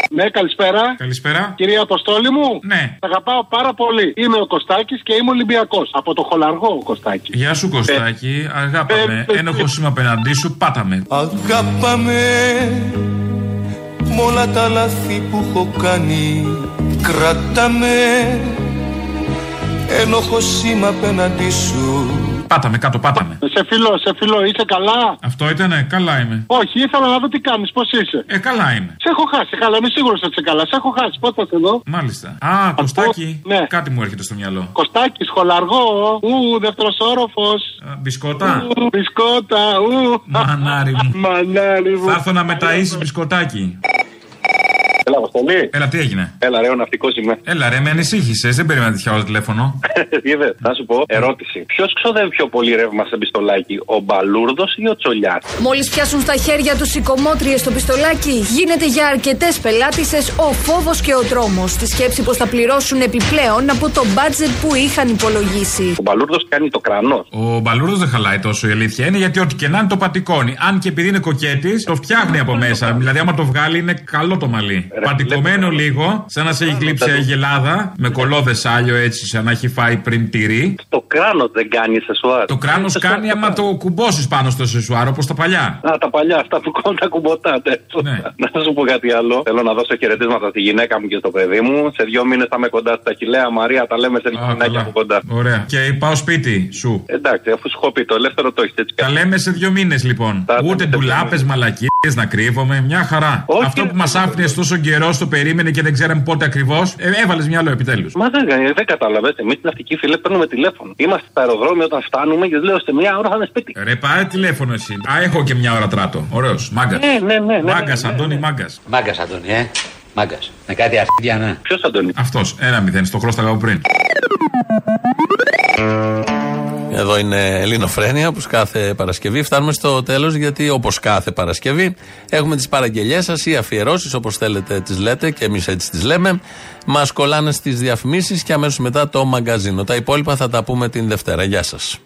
Ναι, καλησπέρα. Καλησπέρα. Κυρία Αποστόλη μου. Ναι. Αγαπάω πάρα πολύ. Είμαι ο Κωστάκης και είμαι Ολυμπιακός. Από το χολαργό ο Κωστάκης. Γεια σου Κωστάκη, αγάπαμε. Ε, Ένοχο είμαι απέναντί σου, πάταμε. Αγάπαμε μ' όλα τα λάθη που έχω κάνει Κράταμε Ένοχος είμαι απέναντί σου Πάταμε κάτω, πάταμε. Σε φιλό, σε φιλό, είσαι καλά; Αυτό ήτανε, καλά είμαι. Όχι, ήθελα να δω τι κάνεις, πώς είσαι; Ε, καλά είμαι. Σε έχω χάσει, καλά, είμαι σίγουρος ότι είσαι καλά. Σε έχω χάσει, πώς θα σε δω. Μάλιστα. Α, Κωστάκη. Ναι. Κάτι μου έρχεται στο μυαλό. Κωστάκη, σχολαργό, ου, δεύτερος όροφος. Μπισκότα. Μπισκότα, ου. Μανάρι μου. Μανάρι μου. Θα έρθω να μεταΐσεις μπισκοτάκι. Έλα, Αποστολή. Έλα, τι έγινε; Έλα, ρε, ο ναυτικός είμαι. Έλα, ρε, με ανησύχησες. Δεν περίμενα τέτοια ώρα τηλέφωνο. Είδε, θα σου πω, ερώτηση. Ποιος ξοδεύει πιο πολύ ρεύμα σε πιστολάκι, ο Μπαλούρδος ή ο Τσολιάς; Μόλις πιάσουν στα χέρια τους οι κομμότριες στο πιστολάκι, γίνεται για αρκετές πελάτησες ο φόβος και ο τρόμος. Στη σκέψη πως θα πληρώσουν επιπλέον από το μπάτζετ που είχαν υπολογίσει. Ο Μπαλούρδος κάνει το κρανό. Ο μπαλούρδος δεν χαλάει τόσο η αλήθεια είναι γιατί ό,τι και να είναι το πατικώνει. Αν και επειδή είναι κοκέτης, το φτιάχνει από μέσα. Δηλαδή, άμα το βγάλει, είναι καλό το μαλλί. Πατικωμένο λίγο, σαν να σε έχει κλείψει αγελάδα, με κολόδες άλιο έτσι, σαν να έχει φάει πριν τυρί. Το κράνο δεν κάνει σεσουάρ. Το κράνος κάνει άμα το κουμπώσεις πάνω στο σεσουάρ, όπως τα παλιά. Α, τα παλιά, αυτά που κόντα κουμποτάτε. Ναι. Να σου πω κάτι άλλο. Θέλω να δώσω χαιρετίσματα στη γυναίκα μου και στο παιδί μου. Σε δύο μήνες θα είμαι κοντά στα χιλέα Μαρία, τα λέμε σε λίγο γυναίκα από κοντά. Ωραία. Και πάω σπίτι σου. Εντάξει, αφού σου έχω πει το ελεύθερο το έχεις έτσι. Τα λέμε σε δύο μήνες λοιπόν. Ούτε ντουλάπες, μαλακίες, να κρύβομαι. Μια χαρά. Αυτό που μας άφηνες τόσο καιρό, το περίμενε και δεν ξέραμε πότε ακριβώς. Ε, Έβαλες μυαλό επιτέλους. Μα δεν, δεν κατάλαβες. Εμείς την ναυτική φίλε παίρνουμε τηλέφωνο. Είμαστε στο αεροδρόμιο όταν φτάνουμε και λέω σε μία ώρα θα είναι σπίτι. Ρε, πάρε τηλέφωνο εσύ. Α, έχω και μια ώρα τράτο. Ωραίος. Μάγκας. Ναι, ναι, ναι. ναι, Μάγκας, ναι, ναι. Αντώνη, μάγκας. Μάγκας, Αντώνη, ε. Μάγκας. Με κάτι αρχίδια, ναι. Ποιος Αντώνη; Αυτός. Ένα μηδέν. Στο χρώστα από πριν. Εδώ είναι Ελληνοφρένια, όπως κάθε Παρασκευή. Φτάνουμε στο τέλος, γιατί όπως κάθε Παρασκευή έχουμε τις παραγγελίε σας ή αφιερώσεις, όπως θέλετε τις λέτε και εμείς έτσι τις λέμε. Μας κολλάνε στις διαφημίσεις και αμέσως μετά το μαγκαζίνο. Τα υπόλοιπα θα τα πούμε την Δευτέρα. Γεια σας.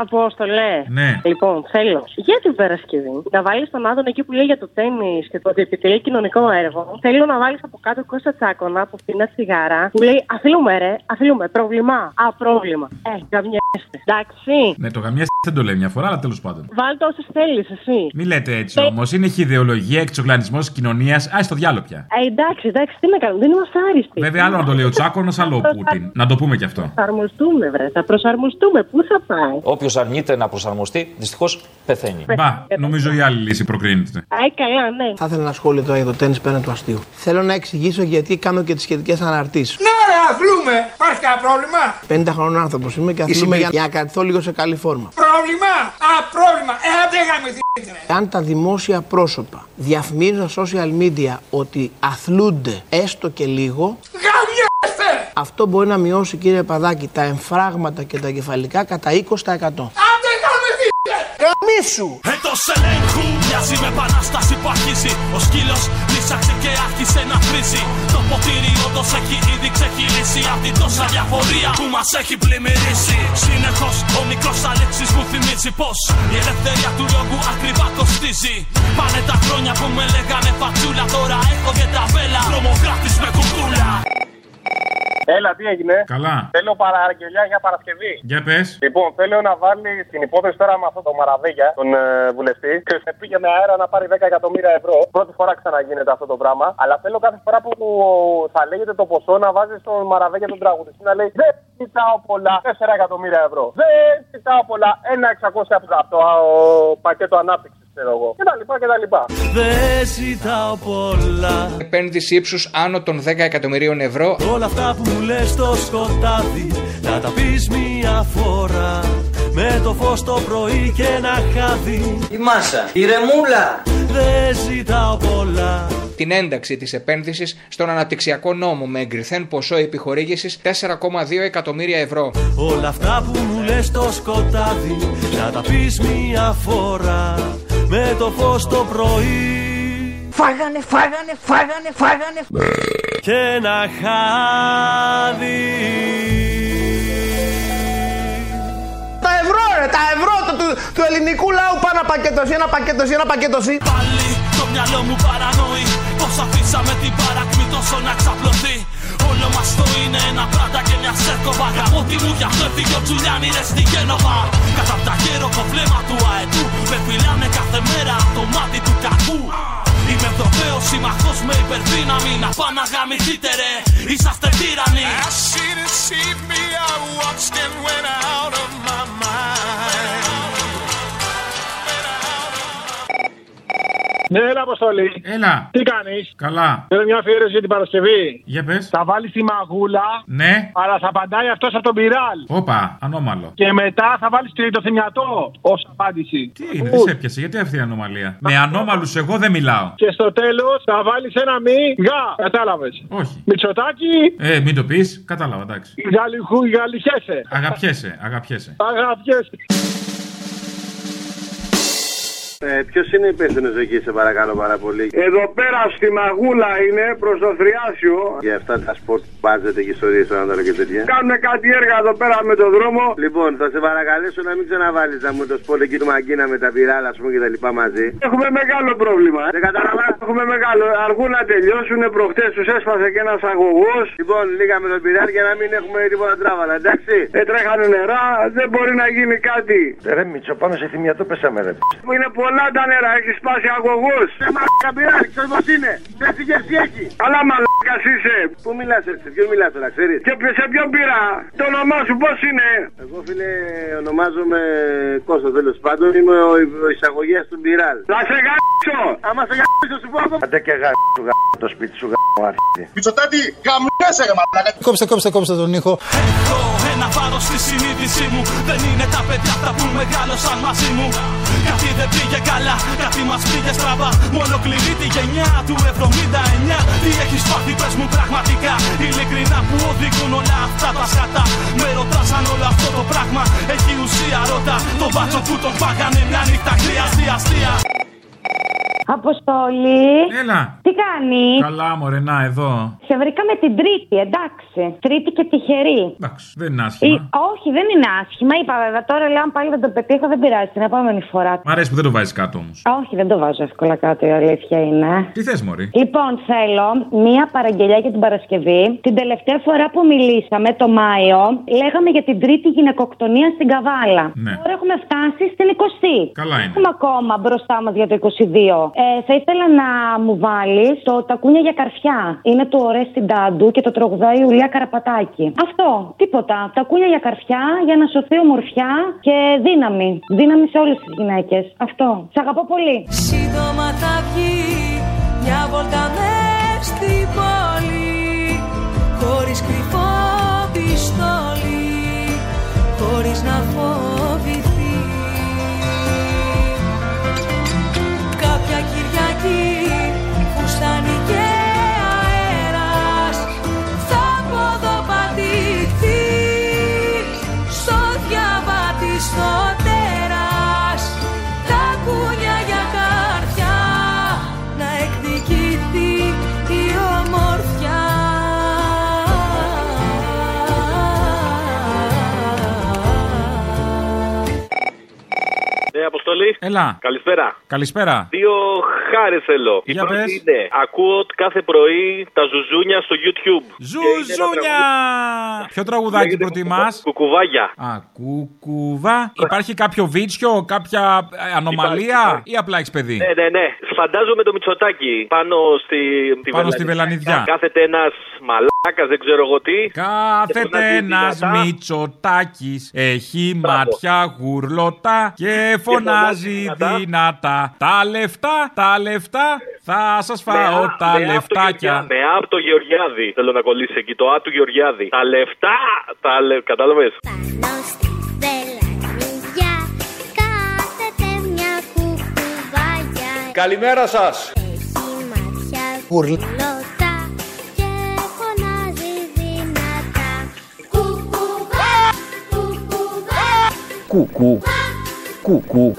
Απόστολε. Ναι. Λοιπόν, θέλω για την Παρασκευή να βάλεις τον Άδων εκεί που λέει για το τέννη και το ότι επιτελεί κοινωνικό έργο. Θέλω να βάλεις από κάτω Κώστα Τσάκωνα από φθηνά τσιγάρα που λέει Αφιλούμε, ρε, αφιλούμε. Πρόβλημα. Α, πρόβλημα. Ε, γαμιέστε. Εντάξει. Ναι, το γαμιά δεν το λέει μια φορά, αλλά τέλος πάντων. Βάλτε όσες θέλεις, εσύ. Μη λέτε έτσι όμως. Είναι και ιδεολογία, εξογλανισμό τη κοινωνίας. Α το διάλογο πια. Ε, εντάξει, εντάξει, τι να κάνουμε, δεν είμαστε άριστοι. Βέβαια, άλλο να το λέει ο Τσάκονα, άλλο ο Πούτιν. Να το πούμε κι αυτό. Θα προσαρμοστούμε, βρε, θα προσαρμοστούμε. Πού θα πάει; Όποιος αρνείται να προσαρμοστεί, δυστυχώς πεθαίνει. Μπα, νομίζω η άλλη λύση προκρίνεται. Άι, καλά, ναι. Θα ήθελα ένα σχόλιο τώρα για το τέννη πέραν του αστείου. Θέλω να εξηγήσω γιατί κάνω και τις σχετικές αναρτήσεις. Ναι, ρε, αθλούμε. Υπάρχει κανένα πρόβλημα; 50 χρονών άνθρωπος είμαι και αθλούμε για, για να κρατηθώ λίγο σε καλή φόρμα. Πρόβλημα. Α, πρόβλημα. Ε, αν δεν γαμηθείτε. Αν τα δημόσια πρόσωπα διαφημίζουν στα social media ότι αθλούνται έστω και λίγο, Γαμιέστε. αυτό μπορεί να μειώσει, κύριε Παδάκη, τα εμφράγματα και τα κεφαλικά κατά 20%. Αν δεν γαμηθείτε. Γαμίσου! Εντός ελέγχου μοιάζει με επανάσταση που αρχίζει Ο σκύλος λύσαξε και άρχισε να βρίζει Το ποτήρι όντως έχει ήδη ξεχυλήσει Απ' την τόσα διαφορία που μας έχει πλημμυρίσει. Συνεχώς ο μικρός Αλέξης μου θυμίζει πως Η ελευθερία του λόγου ακριβά κοστίζει. Πάνε τα χρόνια που με λέγανε φατσούλα Τώρα έχω και τα βέλα Τρομοκράτης με κουκούλα Έλα, τι έγινε; Καλά. Θέλω παραγγελιά για Παρασκευή. Για πες. Λοιπόν, θέλω να βάλει την υπόθεση τώρα με αυτό το Μαραβέγια, τον ε, βουλευτή, και σε πήγε με αέρα να πάρει 10 εκατομμύρια ευρώ. Πρώτη φορά ξαναγίνεται αυτό το πράγμα. Αλλά θέλω κάθε φορά που θα λέγεται το ποσό να βάζεις στον Μαραβέγια τον τραγουδιστή να λέει Δεν ζητάω πολλά, 4 εκατομμύρια ευρώ. Δεν ζητάω πολλά, ένα 600 από το πακέτο ανάπτυξης. Ξέρω εγώ. Και τα λοιπά και τα λοιπά. Δεν ζητάω πολλά Επένδυση ύψους άνω των 10 εκατομμυρίων ευρώ. Όλα αυτά που μου λες στο σκοτάδι Να τα πεις μία φορά Με το φως το πρωί και ένα χάδι Η μάσα, η ρεμούλα. Δεν ζητάω πολλά Την ένταξη της επένδυσης στον αναπτυξιακό νόμο με εγκριθέν ποσό επιχορήγησης 4,2 εκατομμύρια ευρώ. Όλα αυτά που μου λες στο σκοτάδι Να τα πεις μία φορά Με το φως το πρωί. Φάγανε, φάγανε, φάγανε, φάγανε. Και ένα χάδι. Τα ευρώ, ρε, τα ευρώ του, του, του ελληνικού λαού. Πάνω πακέτωση, ένα πακέτωση, ένα πακέτωση. Πάλι το μυαλό μου παρανοεί. Πως αφήσαμε την παρακμή τόσο να ξαπλωθεί Όλο μας το είναι ένα πράτα και μια σέρκοβα. Γαμώτη μου γι' αυτό έφυγε ο Τζουλιάνι ρε στη Γένοβα Κατά απ' τα γέροκο βλέμμα του αετού. Με φυλάνε κάθε μέρα από το μάτι του κακού. Είμαι Ευρωπαίος συμμαχός με υπερδύναμη. Να πάω να γαμηθείτε ρε, είσαστε τύρανοι She deceived me, I watched and went out of my mind. Ναι, έλα, Αποστολή. Έλα. Τι κάνεις; Καλά. Θέλω μια αφιέρωση για την Παρασκευή. Για πες. Θα βάλεις τη μαγούλα. Ναι. Αλλά θα απαντάει αυτός από τον πυράλ. Όπα, ανώμαλο. Και μετά θα βάλεις το θυμιατό ως απάντηση. Τι είναι, δεν σε έπιασε, γιατί αυτή η ανομαλία. Με ανώμαλους εγώ δεν μιλάω. Και στο τέλος θα βάλεις ένα μη γα. Κατάλαβες. Όχι. Μητσοτάκι, Ε, μην το πεις, κατάλαβα, εντάξει. γαλιχού, γαλιχέσαι. Αγαπιέσαι, αγαπιέσαι. Αγαπιέσαι. Ε, Ποιος είναι υπεύθυνος εκεί, σε παρακαλώ πάρα πολύ. Εδώ πέρα στη μαγούλα είναι προς το θριάσιο. Για αυτά τα σπορτ μπάτζετ και ιστορίες στον Άνταλο και τέτοια. Κάνουν κάτι έργα εδώ πέρα με το δρόμο. Λοιπόν, θα σε παρακαλέσω να μην ξαναβάλεις να μου το σπορτ εκεί του Μαγκίνα με τα πυράλα, ας πούμε και τα λοιπά μαζί. Έχουμε μεγάλο πρόβλημα. Δεν καταλαβαίνω. Έχουμε μεγάλο. Αργούν να τελειώσουν. Προχτές τους έσπασε και ένας αγωγός. Λοιπόν, λίγα με τον πυράλ για να μην έχουμε τίποτα τράβαλα, εντάξει. Δεν τρέχανε νερά. Δεν μπορεί να γίνει κάτι. Ρε Μίτσο, πάνω σε θυμιατό πέσαμε, ρε. Είναι πολλά τα νερά. Έχεις σπάσει αγωγούς. Σε μαλάκα πυράλ, ξέρεις πώς είναι. Σε τι έχει. Αλλά μαλάκα είσαι. Πού μιλάς έτσι, ποιος μιλάς τώρα, ξέρεις. Και σε ποιον πειρά. Το όνομά σου πώς είναι; Εγώ φίλε ονομάζομαι Κώστας τέλος πάντων. Είμαι ο, ο εισαγωγέας του Μπιράλ. Θα σε γάμψω. Άμα σε γάμψω σου πω ακόμα. Άντε και γάμψω σου γάμψω το σπίτι σου γάμψω άρχισε. Μητσοτάτη, γαμμέσαι ρε μαλάκα. Κόψτε, κόψτε, κόψτε τον ήχο. Έχω ένα βάρος στη συνείδησή μου. Δεν είναι τα παιδιά αυτά που μεγάλωσαν μαζί μου. Κάτι δεν πήγε καλά, κάτι μας πήγε στραβά. Μου ολοκληρεί τη γενιά του 79. Τι έχεις πάθει, πες μου πραγματικά. Ειλικρινά που οδηγούν όλα αυτά τα σκατά. Με ρωτάς αν όλο αυτό το πράγμα έχει ουσία. Ρώτα τον μπάτσο που τον πάγανε μια νύχτα κρύα αστεία. Αποστολή. Έλα. Τι κάνεις; Καλά, μωρέ, να εδώ. Σε βρήκαμε την Τρίτη, εντάξει. Τρίτη και τυχερή. Εντάξει, δεν είναι Ή- άσχημα. όχι, δεν είναι άσχημα. Είπα βέβαια τώρα, λέω αν πάλι δεν το πετύχω, δεν πειράζει την επόμενη φορά. Μ' αρέσει που δεν το βάζεις κάτω όμως. Όχι, δεν το βάζω εύκολα κάτω, η αλήθεια είναι. Τι θες, Μωρή; Λοιπόν, θέλω μία παραγγελιά για την Παρασκευή. Την τελευταία φορά που μιλήσαμε, το Μάιο, λέγαμε για την τρίτη γυναικοκτονία στην Καβάλα. Ναι. Τώρα έχουμε φτάσει στην 20. Καλά είναι. Έχουμε ακόμα μπροστά μας για το 22. Ε, θα ήθελα να μου βάλεις το Τακούνια για καρφιά. Είναι του Ορέστη Ντάντου και το τραγουδάει η Ουλία Καραπατάκη. Αυτό, τίποτα. Τακούνια για καρφιά για να σωθεί ομορφιά και δύναμη. Δύναμη σε όλες τις γυναίκες. Αυτό. Σ' αγαπώ πολύ. Σύντομα θα βγει μια βόλτα μες στην πόλη Χωρίς κρυφό πιστόλι, χωρίς να φοβηθεί thought Αποστολή. Έλα. Καλησπέρα. Καλησπέρα. Δύο χάρη θέλω. Η Για πρώτη πες. είναι, ακούω κάθε πρωί τα ζουζούνια στο YouTube. Και είναι ένα Ζουζούνια! τραγούδι- Ποιο τραγουδάκι Λέγεται προτιμάς; Κουκουβάγια. Α, κουκουβά. Υπάρχει κάποιο βίτσιο, κάποια ε, ανομαλία Υπάρχει. ή απλά έχεις παιδί; Ναι, ναι, ναι. Φαντάζομαι το Μητσοτάκι πάνω στη, τη Πάνω στη Βελανιδιά. Κάθεται ένας μαλάκας, δεν ξέρω εγώ τι. Κάθεται Και φωνάζει ένας δυνατά. Μητσοτάκης. Έχει ματιά γουρλωτά και φωνάζει δυνατά. δυνατά. Τα λεφτά, τα λεφτά, θα σας φάω Με α- τα με α- το λεφτάκια. Γεωργιά- Με απ' το Γεωργιάδη. Θέλω να κολλήσει εκεί. Το Α του Γεωργιάδη. Τα λεφτά. Τα λε... Κατάλαβες; Βελανίδια κάθεται μια κουκουβάγια Καλημέρα σας. Μάτια Γουρλ. γλωτά και φωνάζει δυνατά Κουκουβά, κουκουβά, Κουκού. Κουκού.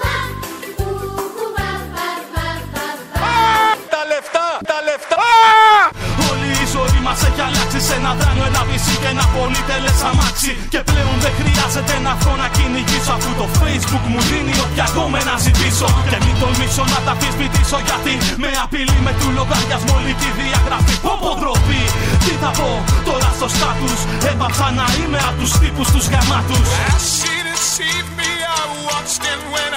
Μας έχει αλλάξει σε ένα δράνιο, ένα βυσί και ένα πολυτελέ αμάξι. Και πλέον δεν χρειάζεται να βγω να κυνηγήσω αφού το Facebook μου δίνει όποια γκόμενα να ζητήσω. Και μην τολμήσω να τα αμφισβητήσω γιατί με απειλεί με του λογαριασμό όλη τη διαγραφή. Πω πω ντροπή, τι θα πω τώρα στο στάτους Έπαψα να είμαι από τους τύπους τους γαμάτους. She deceived me, I watched and went out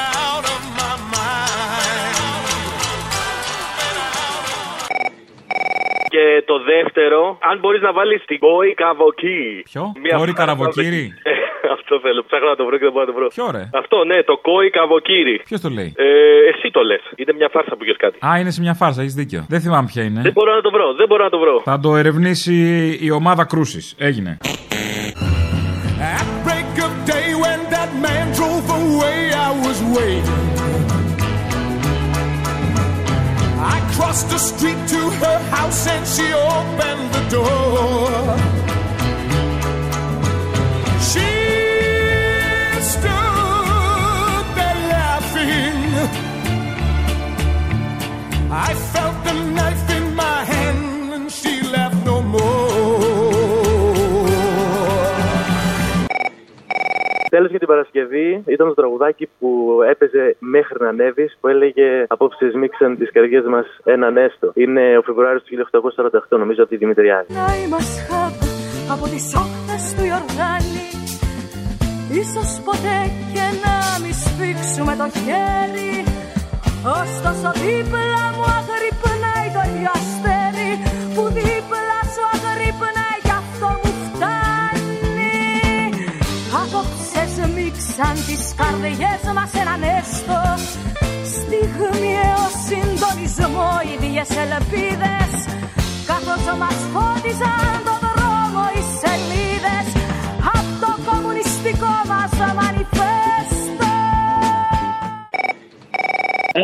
Και το δεύτερο, αν μπορείς να βάλεις την κόη καβοκή. Ποιο; Μια Κόρη φράση Καραβοκύρη; καβοκή. Αυτό θέλω. Ψάχνω να το βρω και δεν μπορώ να το βρω. Ποιο ρε; Αυτό, ναι, το κόη καβοκύρι. Ποιος το λέει; Ε, εσύ το λες. Είναι μια φάρσα που είχε κάτι. Α, είναι σε μια φάρσα, έχεις δίκιο. Δεν θυμάμαι ποια είναι. Δεν μπορώ να το βρω. Δεν μπορώ να το βρω. Θα το ερευνήσει η ομάδα κρούσης. Έγινε. At break of day when that man drove away, I was waiting. Crossed the street to her house and she opened the door. She stood there laughing. I felt the Τέλος για την Παρασκευή ήταν το τραγουδάκι που έπαιζε μέχρι να ανέβει που έλεγε Απόψε σμίξαν τις καρδιές μας έναν έστω. Είναι ο Φεβρουάριος του 1848, νομίζω από τη Δημητριάδη. Να είμαστε χαπ από τις όχθες του Ιορδάνη Ίσως ποτέ και να μη σφίξουμε το χέρι Ωστόσο δίπλα μου αγρυπνάει το ίδιο σμίξαν τις καρδιές μας έναν έστω. Στιγμιαίο συντονισμό ίδιες ελπίδες. Καθώς μας φώτιζαν το δρόμο οι σελίδες. Απ' το κομμουνιστικό μας μανιφέστο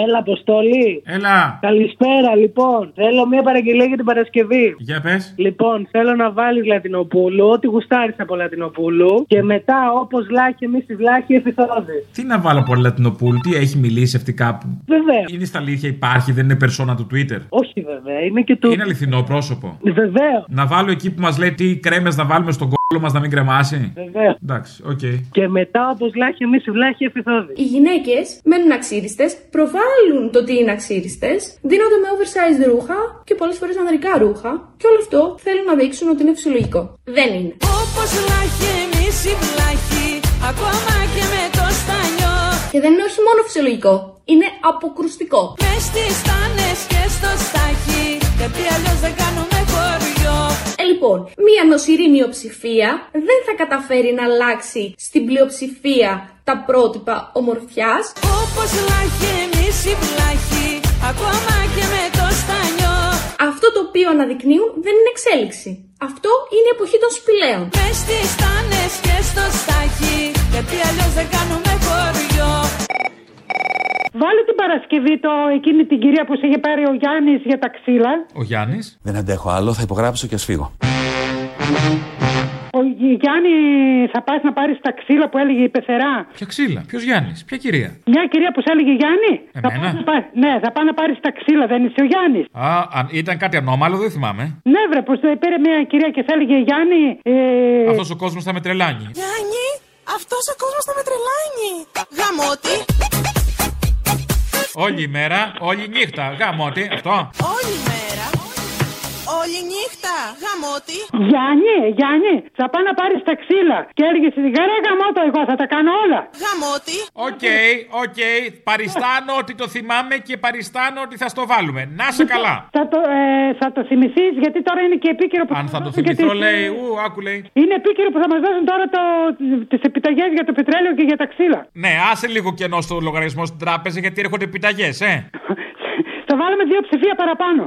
Έλα, Αποστολή. Έλα. Καλησπέρα, λοιπόν. Θέλω μια παραγγελία για την Παρασκευή. Για πες. Λοιπόν, θέλω να βάλεις Λατινοπούλου, ό,τι γουστάρεις από Λατινοπούλου. Και μετά, όπως λάχη, εμείς τη βλάχη, εφηθόδη. Τι να βάλω από Λατινοπούλου, τι έχει μιλήσει αυτή κάπου; Βεβαίως. Είναι στα αλήθεια, υπάρχει, δεν είναι περσόνα του Twitter; Όχι, βέβαια, είναι και του. Είναι αληθινό πρόσωπο. Βεβαίως. Να βάλω εκεί που μας λέει τι κρέμες να βάλουμε στον κώλο μας να μην κρεμάσει. Βεβαίως. Εντάξει, οκ. Και μετά, όπως λάχει, εμείς τη βλάχη, εφηθόδη. Οι γυναίκες μένουν αξύριστες, προβάλλουν το τι είναι αξύριστες, ντύνονται με oversized ρούχα και πολλές φορές ανδρικά ρούχα και όλο αυτό θέλουν να δείξουν ότι είναι φυσιολογικό. Δεν είναι. Όπως λάχη εμείς οι βλάχοι Ακόμα και με το στανιό Και δεν είναι όχι μόνο φυσιολογικό, είναι αποκρουστικό. Μες στις στάνες και στο στάχι Γιατί αλλιώς δεν κάνουμε χωριό Ε, λοιπόν, μία νοσηρή μειοψηφία δεν θα καταφέρει να αλλάξει στην πλειοψηφία τα πρότυπα ομορφιάς. Όπως λάχη εμείς οι βλάχοι Ακόμα και με το στανιό Αυτό το οποίο αναδεικνύουν δεν είναι εξέλιξη. Αυτό είναι η εποχή των σπηλαίων. Μες στις στάνες και στο στάχι Γιατί αλλιώς δεν κάνουμε χωριό Βάλε την Παρασκευή το, εκείνη την κυρία που σε είχε πάρει ο Γιάννης για τα ξύλα. Ο Γιάννης; Δεν αντέχω άλλο, θα υπογράψω και ας φύγω. Ο Γιάννη θα πας να πάρεις τα ξύλα που έλεγε η πεθερά; Ποια ξύλα, ποιος Γιάννης, ποια κυρία; Μια κυρία που σε έλεγε Γιάννη; Θα Εμένα; πας να πάρεις- ναι, θα πάει να πάρεις τα ξύλα, δεν είσαι ο Γιάννης; Α, αν ήταν κάτι ανώμαλο, δεν θυμάμαι. Ναι, βρε, που σε πήρε μια κυρία και σε έλεγε Γιάννη. Ε... Αυτός ο κόσμος θα με τρελάνει. Γιάννη, αυτός ο κόσμος θα με τρελάνει Γαμώτη Όλη η μέρα, όλη η νύχτα. Γαμώτη, αυτό. Όλη μέρα Όλη νύχτα Γαμώτη Γιάννη, Γιάννη, θα πάει να πάρεις τα ξύλα. Και έλεγες στη γαρά γαμώτο, εγώ θα τα κάνω όλα. Γαμώτη Οκ, οκ. Παριστάνω ότι το θυμάμαι και παριστάνω ότι θα στο βάλουμε. Να 'σαι καλά. Θα το, ε, θα το θυμηθείς, γιατί τώρα είναι και επίκαιρο που. Αν θα το δώσουν και θυμηθώ, τις- λέει. Ου, άκου λέει. Είναι επίκαιρο που θα μας δώσουν τώρα τις επιταγές για το πετρέλαιο και για τα ξύλα. Ναι, άσε λίγο κενό στο λογαριασμό στην τράπεζα γιατί έρχονται επιταγές, ε. Θα βάλουμε δύο ψηφία παραπάνω.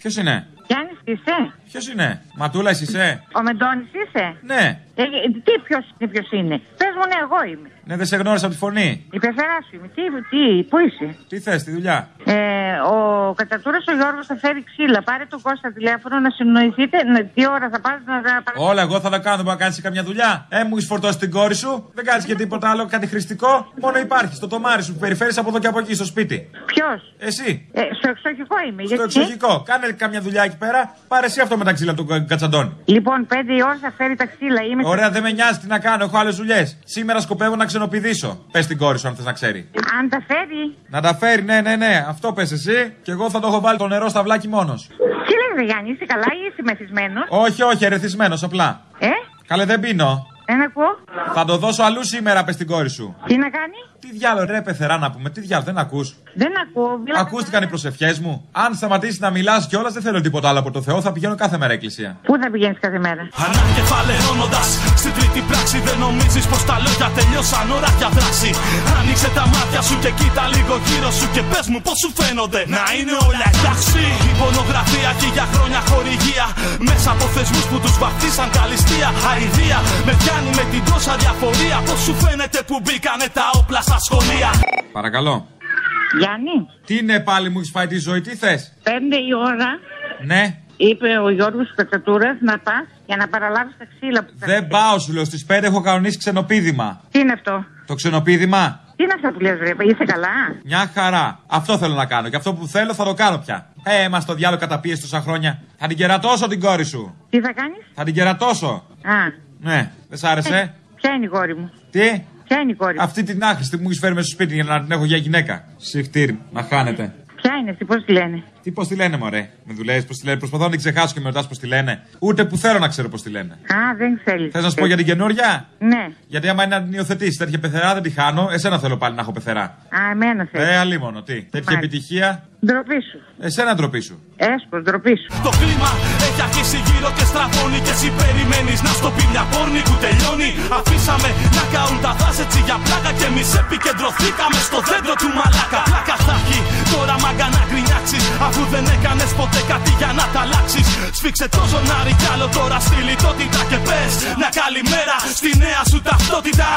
Ποιο είναι, Γιάννης είσαι; Ποιος είναι, Ματούλας, εσύ είσαι; Ο Μεντώνης είσαι; Ναι, Ε, ε, τι ποιος είναι, ποιος είναι; Πες μου, ναι, εγώ είμαι. ναι, δεν σε γνώρισα από τη φωνή. Η πεθερά σου είμαι. Τι, τι, πού είσαι; Τι θες, τη δουλειά; Ε, ο Κατατούρα ο Γιώργος θα φέρει ξύλα. Πάρε τον Κώστα τηλέφωνο να συνοηθείτε. Να, τι ώρα θα πάρει να τα πάρει. Όλα, εγώ θα τα κάνω. Δεν να κάνεις καμιά δουλειά. Ε, μου έχεις φορτώσει την κόρη σου. Δεν κάνεις και τίποτα άλλο, κάτι χρηστικό. Μόνο υπάρχει στο τομάρι σου που περιφέρεις από εδώ και από εκεί στο σπίτι. Ποιος; Εσύ. Ε, στο εξοχικό είμαι. Στο γιατί. εξοχικό. Κάνε καμιά δουλειά εκεί πέρα. Πάρε εσύ αυτό με τα ξύλα του κα- κατσαντώνη. Λοιπόν, πέντε η ώρα θα φέρει τα ξύλα. Είμαι Ωραία, δεν με νοιάζει τι να κάνω. Έχω άλλες δουλειές. Σήμερα σκοπεύω να ξενοπηδήσω. Πες την κόρη σου αν θες να ξέρει. Αν τα φέρει. Να τα φέρει, ναι, ναι, ναι. Αυτό πες εσύ. Και εγώ θα το έχω βάλει το νερό στα βλάκι μόνος. Τι λες, Γιάννη, είσαι καλά ή είσαι μεθυσμένος; Όχι, όχι, ερεθισμένος απλά. Ε, Καλέ, δεν πίνω. δεν ακούω. Θα το δώσω αλλού σήμερα, πες στην κόρη σου. Τι να κάνει; Τι διάλογο, ρε πεθερά να πούμε, τι διάλογο, δεν ακούς; Δεν ακούω. Βλέπω... Ακούστηκαν οι προσευχές μου. Αν σταματήσεις να μιλάς κιόλας, δεν θέλω τίποτα άλλο από το Θεό, θα πηγαίνω κάθε μέρα εκκλησία. Πού θα πηγαίνεις κάθε μέρα; Ανακεφαλαιώνοντας στην τρίτη πράξη, δεν νομίζεις πως τα λόγια τελειώσαν ώρα για δράση. Άνοιξε τα μάτια σου και κοίτα λίγο γύρω σου και πες μου πώς σου φαίνονται να είναι όλα εντάξει. Η πορνογραφία και για χρόνια χορηγία μέσα από θεσμούς που τους βαφτίσαν καλυστία. Αηδία με πιάνει με την τόσα διαφορία. Πώς σου φαίνεται που μπήκανε τα όπλα στα σχολεία. Παρακαλώ. Γιάννη, Τι είναι πάλι μου έχεις φάει τη ζωή, τι θες; πέντε η ώρα Ναι, είπε ο Γιώργος Πετσατούρας να πας για να παραλάβεις τα ξύλα που θα δεν πάω σου λέω. Στις 5 έχω κανονίσει ξενοπίδημα. Τι είναι αυτό; Το ξενοπίδημα; Τι είναι αυτά που λες ρε, είσαι καλά; Μια χαρά. Αυτό θέλω να κάνω. Και αυτό που θέλω θα το κάνω πια. Ε, μα το διάλογο καταπίεση τόσα χρόνια. Θα την κερατώσω την κόρη σου. Τι θα κάνεις; Θα την κερατώσω. Α, Ναι, δεν σ' άρεσε; ποια είναι η κόρη μου; Τι; Ποια είναι η κόρη μου; Αυτή την άχρηστη που μου έχεις φέρει μέσα στο σπίτι για να την έχω για γυναίκα. Συχτήρ, να χάνετε. Ποια είναι αυτή, πώς τη λένε; Τι πώς τη λένε, Μωρέ; Με δουλεύεις πώς τη λένε; Προσπαθώ να την ξεχάσω και με ρωτάς πώς τη λένε. Ούτε που θέλω να ξέρω πώς τη λένε. Α, δεν θέλεις. Θες να σου πω για την καινούρια; Ναι. Γιατί άμα είναι να την υιοθετήσεις τέτοια πεθερά δεν τη χάνω. Εσένα θέλω πάλι να έχω πεθερά. Α, εμένα θέλεις. Ε, αλίμονο, τι. Τέτοια επιτυχία; Ντροπή σου. Εσένα ντροπή σου. Έσπος, ντροπή σου. Το κλίμα έχει αρχίσει γύρω και στραβώνει Και εσύ περιμένεις να στο πει μια πόρνη που τελειώνει Αφήσαμε να καούν τα δάση έτσι για πλάκα Και εμείς επικεντρωθήκαμε στο δέντρο του μαλάκα Πλάκα θα έχει τώρα μάγκα να γκρινιάξεις που δεν έκανες ποτέ κάτι για να τα αλλάξεις. Σφίξε το ζωνάρι κι άλλο τώρα στη λιτότητα και πες. Να καλημέρα στη νέα σου ταυτότητα.